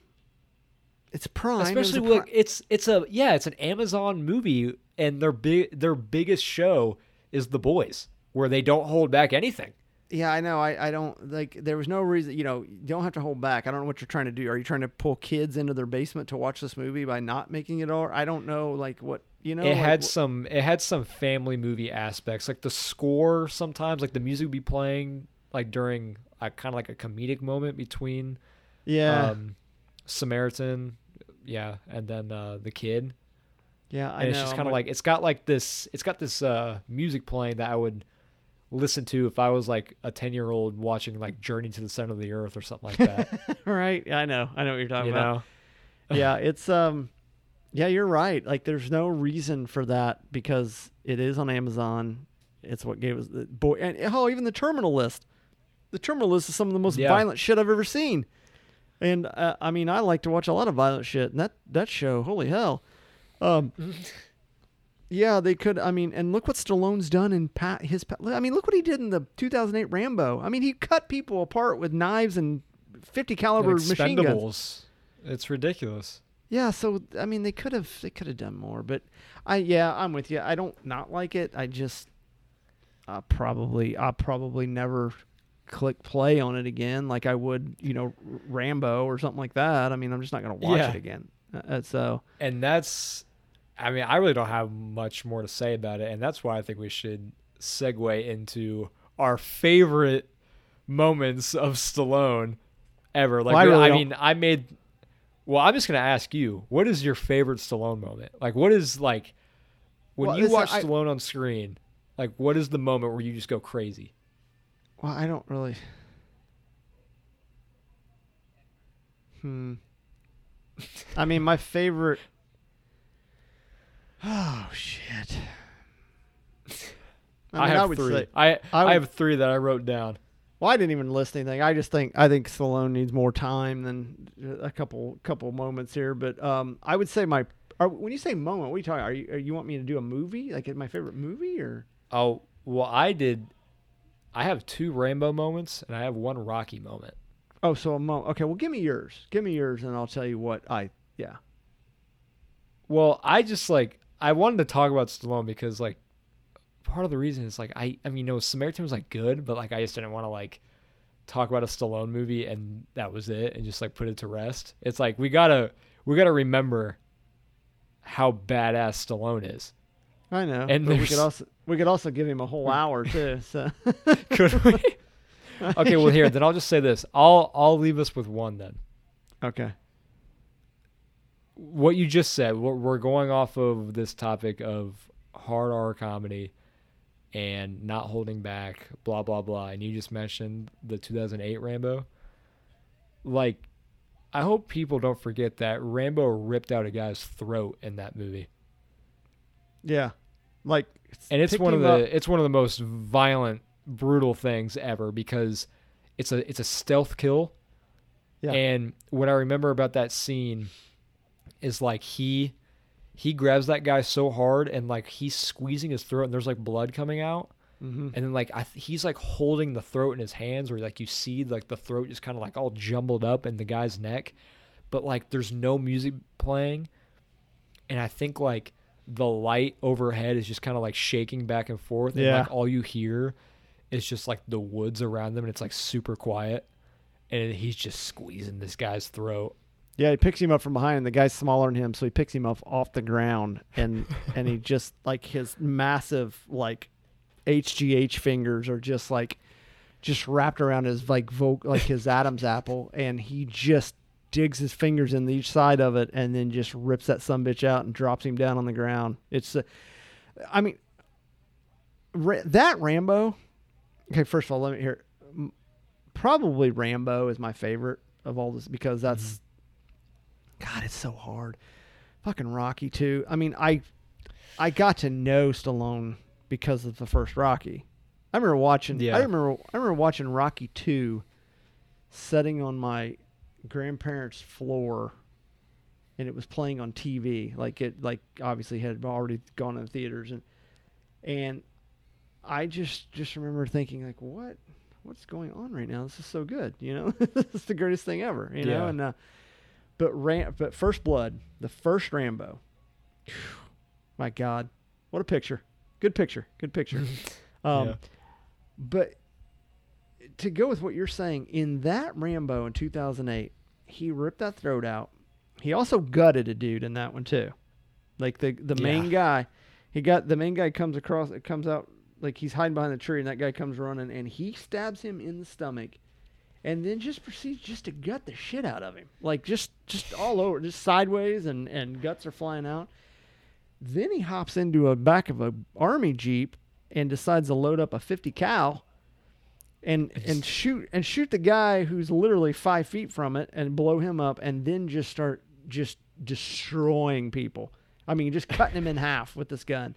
it's Prime, it Especially Pri- look, it's it's a yeah, it's an Amazon movie, and their big their biggest show is The Boys, where they don't hold back anything. Yeah, I know. I, I don't like. There was no reason. You know, you don't have to hold back. I don't know what you're trying to do. Are you trying to pull kids into their basement to watch this movie by not making it all? I don't know. Like what you know. it like, had some it had some family movie aspects like the score sometimes like the music would be playing like during a kind of like a comedic moment between Yeah. um samaritan yeah and then uh the kid yeah. I and it's know. just kind of like it's got like this it's got this uh music playing that i would listen to if i was like a 10 year old watching like journey to the center of the earth or something like that right. Yeah, I know. I know what you're talking you about. know yeah, it's um yeah, you're right. Like there's no reason for that because it is on Amazon. It's what gave us the boy and oh, even the terminal list. The terminal list is some of the most Yeah. violent shit I've ever seen. And uh, I mean, I like to watch a lot of violent shit, and that that show, holy hell. Um Yeah, they could. I mean, and look what Stallone's done in Pat. His, I mean, look what he did in the 2008 Rambo. I mean, he cut people apart with knives and 50 caliber machine guns. it's ridiculous Yeah, so I mean they could have they could have done more, but I yeah, I'm with you. I don't not like it. I just I probably I'll probably never click play on it again like I would, you know, Rambo or something like that. I mean, I'm just not going to watch Yeah. it again. Uh, so and that's i mean i really don't have much more to say about it and that's why i think we should segue into our favorite moments of stallone ever like Well, I really I mean i made well i'm just going to ask you what is your favorite stallone moment like what is like when Well, you watch I- stallone on screen like what is the moment where you just go crazy well, I don't really Hmm. I mean, my favorite Oh shit. I, mean, have would three say I, I I, have three that i wrote down Well, I didn't even list anything. I just think I think Stallone needs more time than a couple couple moments here. But um, I would say my are, when you say moment, what are you talking? Are you are you want me to do a movie like my favorite movie or? oh well i did i have two Rambo moments and i have one rocky moment Oh, so a moment. Okay, well, give me yours. Give me yours, and I'll tell you what I. Yeah. Well, I just like I wanted to talk about Stallone because like part of the reason is like I I mean no Samaritan was like good, but like I just didn't want to like talk about a Stallone movie and that was it and just like put it to rest. It's like we gotta we gotta remember how badass Stallone is. I know. And we could also we could also give him a whole hour too. So. Could we? okay, well here then I'll just say this. I'll I'll leave us with one then. okay. what you just said, we're, we're going off of this topic of hard R comedy and not holding back, blah blah blah. And you just mentioned the 2008 Rambo. Like, I hope people don't forget that Rambo ripped out a guy's throat in that movie, Yeah. Like. and it's one of the up- it's one of the most violent, brutal things ever because it's a it's a stealth kill. Yeah. And what I remember about that scene is like he he grabs that guy so hard and like he's squeezing his throat and there's like blood coming out. Mhm. and then like I th- he's like holding the throat in his hands where like you see like the throat just kind of like all jumbled up in the guy's neck. But like there's no music playing. And I think like the light overhead is just kind of like shaking back and forth. And Yeah. like all you hear is just like the woods around them and it's like super quiet. And he's just squeezing this guy's throat Yeah, he picks him up from behind, and the guy's smaller than him, so he picks him up off the ground, and and he just like his massive like HGH fingers are just like just wrapped around his like vo- like his Adam's apple, and he just digs his fingers in each side of it, and then just rips that some bitch out and drops him down on the ground. It's, uh, I mean, Ra- that Rambo. Okay, first of all, let me hear. Probably Rambo is my favorite of all this because that's God, it's so hard. Fucking Rocky too. I mean, I I got to know Stallone because of the first Rocky. I remember watching. Yeah. I remember. I remember watching Rocky two, sitting on my grandparents' floor, and it was playing on TV. Like it, like obviously had already gone in theaters, and and I just just remember thinking like, what what's going on right now? This is so good. You know, this is the greatest thing ever. You know, and uh, but Ram, but First Blood, the first Rambo. My God, what a picture! Good picture. Good picture. Um, Yeah. but to go with what you're saying, in that Rambo in 2008, he ripped that throat out. He also gutted a dude in that one too. Like the the main Yeah. guy, he got the main guy comes across, it comes out like he's hiding behind the tree, and that guy comes running, and he stabs him in the stomach, and then just proceeds just to gut the shit out of him, like just just all over, just sideways, and and guts are flying out. Then he hops into a back of a army jeep and decides to load up a 50 cal and and shoot and shoot the guy who's literally five feet from it and blow him up and then just start just destroying people. I mean, just cutting him in half with this gun.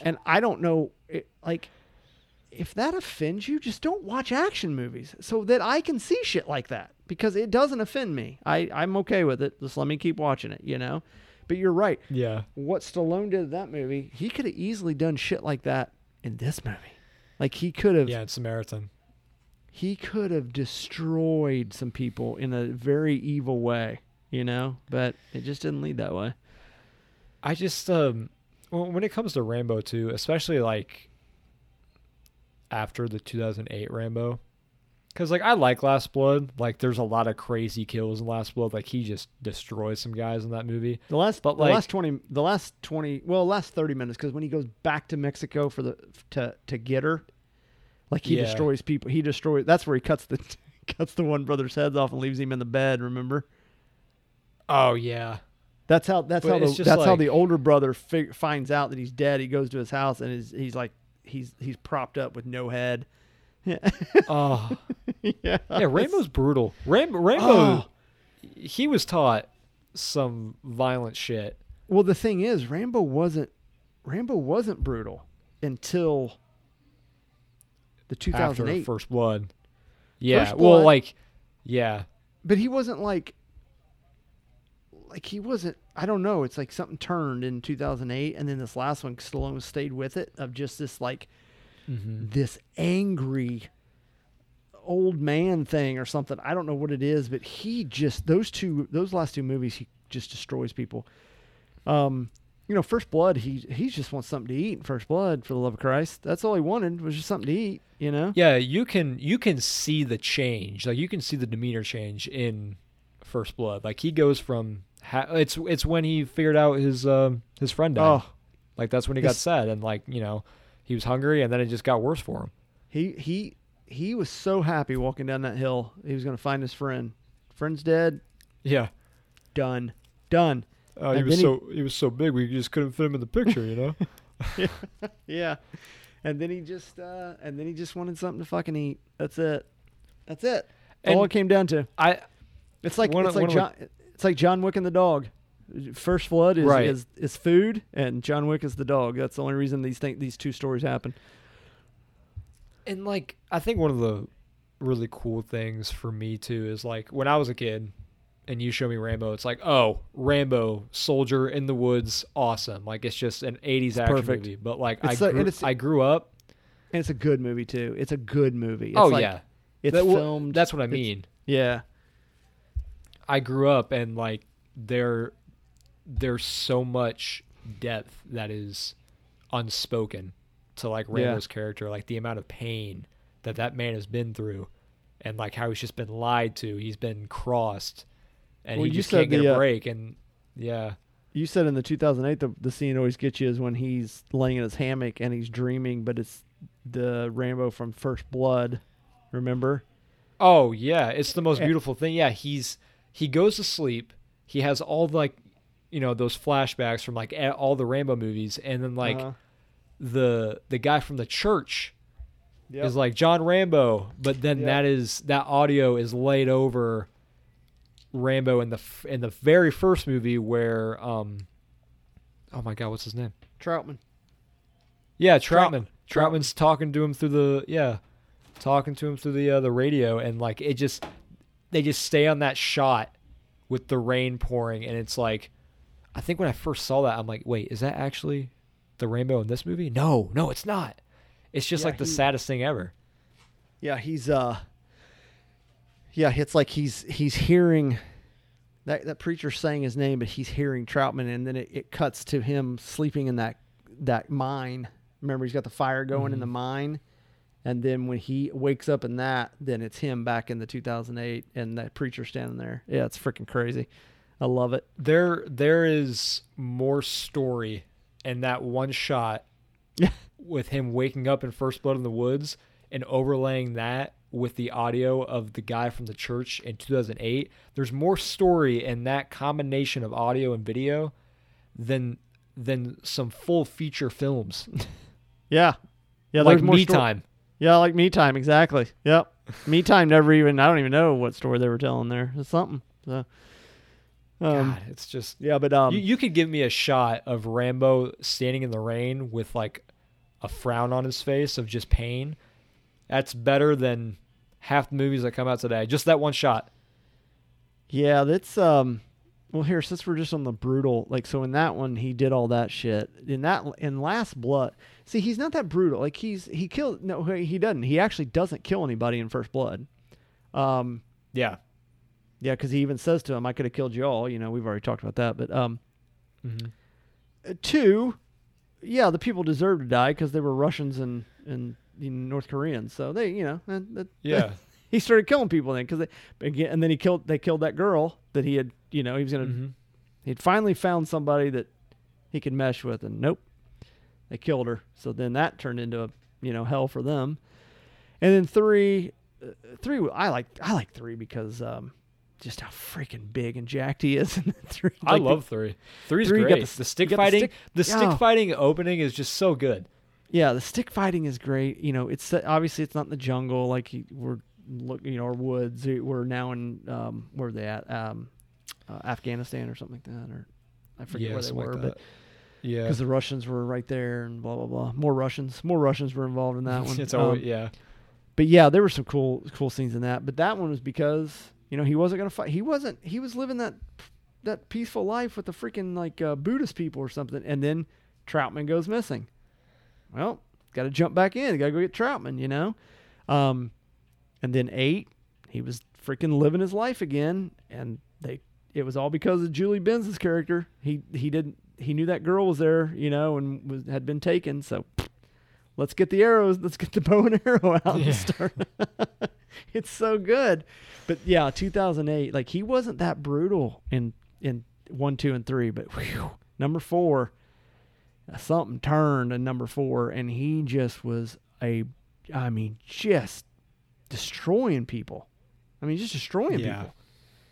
And I don't know, it, like, if that offends you, just don't watch action movies so that I can see shit like that because it doesn't offend me. I I'm okay with it. Just let me keep watching it, you know. But you're right Yeah. what Stallone did in that movie, he could have easily done shit like that in this movie. Like he could have Yeah, it's Samaritan. he could have destroyed some people in a very evil way, you know? But it just didn't lead that way. I just um well, when it comes to Rambo 2, especially like after the 2008 Rambo cuz like I like Last Blood, like there's a lot of crazy kills in Last Blood, like he just destroys some guys in that movie. The last But, the like- last 20 the last 20 well, last 30 minutes cuz when he goes back to Mexico for the to to get her like he Yeah. destroys people. He destroys that's where he cuts the cuts the one brother's heads off and leaves him in the bed, remember? Oh yeah. That's how that's But how the, that's how the older brother fig- finds out that he's dead. He goes to his house and is he's like he's he's propped up with no head. Oh. yeah, yeah, Rambo's brutal. Rambo Rambo Oh. Ah. he was taught some violent shit. Well, the thing is, Rambo wasn't Rambo wasn't brutal until the after 2008. First Blood. Yeah. First well, like yeah. but he wasn't like like he wasn't. I don't know. It's like something turned in 2008, and then this last one, Stallone stayed with it of just this like Mhm. this angry old man thing or something. I don't know what it is, but he just those two those last two movies he just destroys people. Um you know, First Blood, he he just wants something to eat in First Blood for the love of Christ. That's all he wanted was just something to eat, you know? Yeah, you can you can see the change. Like you can see the demeanor change in First Blood. Like he goes from ha- it's it's when he figured out his um his friend died. Oh, Like that's when he got sad and like you know he was hungry and then it just got worse for him. he he he was so happy walking down that hill. He was going to find his friend. Friend's dead. Yeah. Done. Done. Uh, he was he- so he was so big we just couldn't fit him in the picture, you know. Yeah. And then he just uh and then he just wanted something to fucking eat. That's it. That's it. That's all it came down to. I It's like One it's like John. It's like John Wick and the dog. First Blood is, Right. is is food, and John Wick is the dog. That's the only reason these these two stories happen. and like I think one of the really cool things for me too is like when I was a kid and you show me Rambo, it's like, oh, Rambo, soldier in the woods, awesome. Like it's just an '80s action perfect. movie. But like It's I grew, I grew up. And it's a good movie too. It's a good movie. It's oh like, yeah, it's That- filmed. That's what I mean. Yeah, I grew up and like there, there's so much depth that is unspoken to like Yeah. Rambo's character, like the amount of pain that that man has been through, and like how he's just been lied to, he's been crossed, and Well, he you just can't get the, a uh, break. And yeah, you said in the 2008 the the scene always gets you is when he's laying in his hammock and he's dreaming, but it's the Rambo from First Blood. Remember? oh yeah, it's the most beautiful thing. Yeah, he's he goes to sleep. He has all like, you know, those flashbacks from like all the Rambo movies, and then like Uh-huh. the the guy from the church Yep. is like John Rambo, but then Yep. that is that audio is laid over Rambo in the in the very first movie where um oh my god what's his name Troutman. yeah Trout- Troutman Troutman's talking to him through the yeah talking to him through the uh, the radio and like it just they just stay on that shot with the rain pouring and it's like I think when I first saw that I'm like wait is that actually the Rambo in this movie no no it's not it's just Yeah, like the he- saddest thing ever Yeah, he's uh Yeah, it's like he's he's hearing that that preacher saying his name, but he's hearing Troutman and then it, it cuts to him sleeping in that that mine. Remember he's got the fire going in the Mhm. mine And then when he wakes up in that, then it's him back in the 2008 and that preacher standing there. Yeah, it's freaking crazy. I love it. There there is more story in that one shot with him waking up in First Blood in the Woods and overlaying that with the audio of the guy from the church in 2008. There's more story in that combination of audio and video than than some full feature films. Yeah. Yeah, like Me Time. Yeah, like Me Time, exactly. Yep. me Time never even I don't even know what story they were telling there. It's something. So um, God, it's just yeah, but um you, you could give me a shot of Rambo standing in the rain with like a frown on his face of just pain. That's better than half the movies that come out today. Just that one shot. Yeah, that's um well here since we're just on the brutal like so in that one he did all that shit. In that in Last Blood. See, he's not that brutal. Like he's he killed no he he doesn't. He actually doesn't kill anybody in First Blood. Um Yeah. yeah, cuz he even says to him I could have killed you all, you know, we've already talked about that, but um Mm-hmm. uh, two yeah, the people deserve to die cuz they were Russians and and you know, North Koreans. So they, you know, that, that, Yeah. he started killing people then because they again, and then he killed they killed that girl that he had you know he was gonna hmm he'd finally found somebody that he could mesh with and nope they killed her so then that turned into a you know hell for them and then three uh, three I like I like three because um just how freaking big and jacked he is in three I Like, love three. Three's Three, great. the The, stick got the fighting, stick- the stick fighting opening is just so good. yeah the stick fighting is great you know it's obviously it's not in the jungle like he, we're look you know or woods we're now in um where are they at um uh, Afghanistan or something like that or I forget yeah, where they were like but yeah, because the Russians were right there and blah blah blah. More Russians, more Russians were involved in that one. it's always Um, yeah. but yeah, there were some cool cool scenes in that. But that one was because you know he wasn't gonna fight. He wasn't. He was living that that peaceful life with the freaking like uh, Buddhist people or something. And then Troutman goes missing. Well, got to jump back in. Got to go get Troutman. You know. Um, and then eight, he was freaking living his life again, and they. It was all because of Julie Benz's character. He he didn't he knew that girl was there, you know, and was had been taken. So let's get the arrows. Let's get the bow and arrow out Yeah. and start. it's so good, but yeah, 2008. Like he wasn't that brutal in in one, two, and three, but whew, number four, uh, something turned in number four, and he just was a, I mean, just destroying people. I mean, just destroying Yeah. people.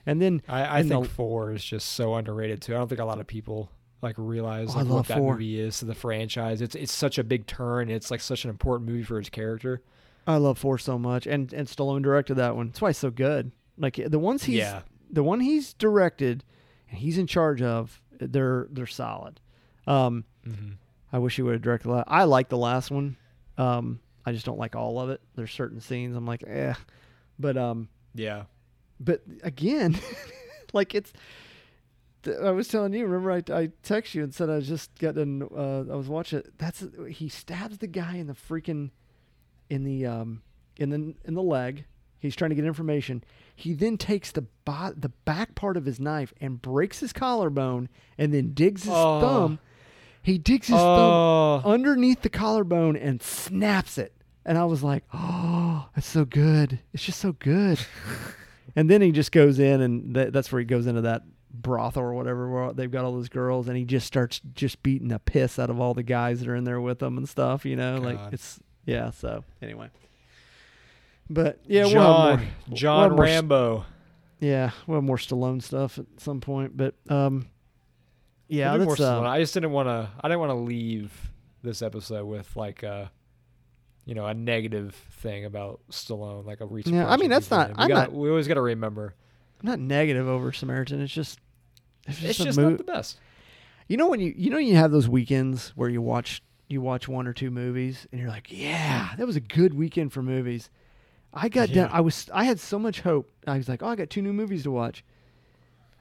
And then I, I in think the- four is just so underrated too. I don't think a lot of people like realize Oh, like, what that movie is to the franchise. It's it's such a big turn. It's like such an important movie for his character. I love four so much, and and Stallone directed that one. That's why it's so good. Like the ones he's yeah, the one he's directed and he's in charge of, they're they're solid. Um, hmm I wish he would have directed. I like the last one. Um, I just don't like all of it. There's certain scenes I'm like, eh, but um, yeah. but again, like it's. I was telling you. Remember, I I text you and said I just got done. Uh, I was watching. it. That's he stabs the guy in the freaking, in the um, in the in the leg. He's trying to get information. He then takes the bo- the back part of his knife and breaks his collarbone, and then digs his Oh. thumb. He digs his thumb Oh, underneath the collarbone and snaps it. And I was like, oh, that's so good. It's just so good. and then he just goes in, and th- that's where he goes into that brothel or whatever where they've got all those girls, and he just starts just beating the piss out of all the guys that are in there with him and stuff. You know, like it's yeah. So anyway, but yeah, John, more- John have more s- Rambo. yeah, we'll have more Stallone stuff at some point. But um, yeah, Maybe more uh, Stallone. I just didn't want to. I didn't want to leave this episode with like a, you know, a negative thing about Stallone, like a recent. Yeah, I mean, that's not- I'm gotta- not- we always got to remember. I'm not negative over Samaritan. It's just it's just, It's just mo- not the best. You know when you you know you have those weekends where you watch you watch one or two movies and you're like, yeah, that was a good weekend for movies. I got down. Yeah. I was I had so much hope. I was like, oh, I got two new movies to watch.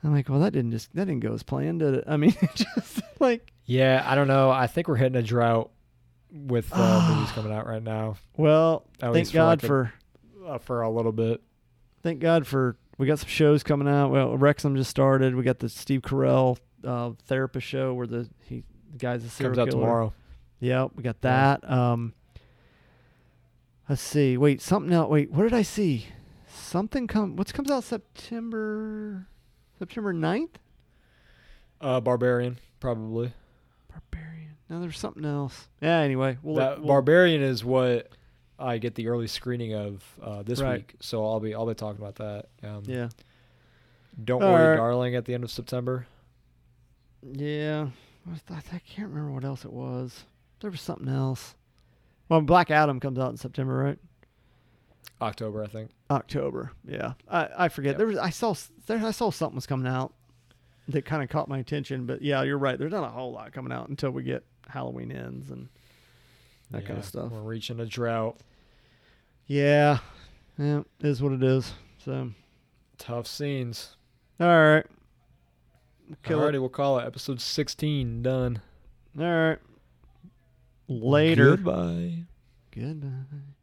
I'm like, well, that didn't just that didn't go as planned, did it? I mean, it just like, Yeah, I don't know. I think we're hitting a drought with uh, movies coming out right now well, At thank for, God like, a- for uh, for a little bit. thank God for we got some shows coming out. Well, Wrexham just started. We got the Steve Carell uh, therapist show where the he the guy's a serial Comes out killer. tomorrow. Yep, we got Yeah. that. Um, Let's see. Wait, something else. Wait, what did I see? Something come. What comes out September? September 9th? Uh, Barbarian probably. Barbarian. No, there's something else. Yeah. Anyway, we'll, that we'll- Barbarian is what I get the early screening of uh, this Right. week, so I'll be I'll be talking about that. Um, Yeah. Don't All worry, right. darling. At the end of September. Yeah. What's that? I can't remember what else it was. There was something else. Well, Black Adam comes out in September, right? October, I think. October. Yeah. I, I forget. Yep. There was I saw there I saw something was coming out that kind of caught my attention, but yeah, you're right. There's not a whole lot coming out until we get Halloween ends and that kind of stuff. We're reaching a drought. Yeah. Yeah, is what it is. So, Tough scenes. all right. Kill it. We'll call it episode 16 done. All right. Later. Goodbye. Goodbye.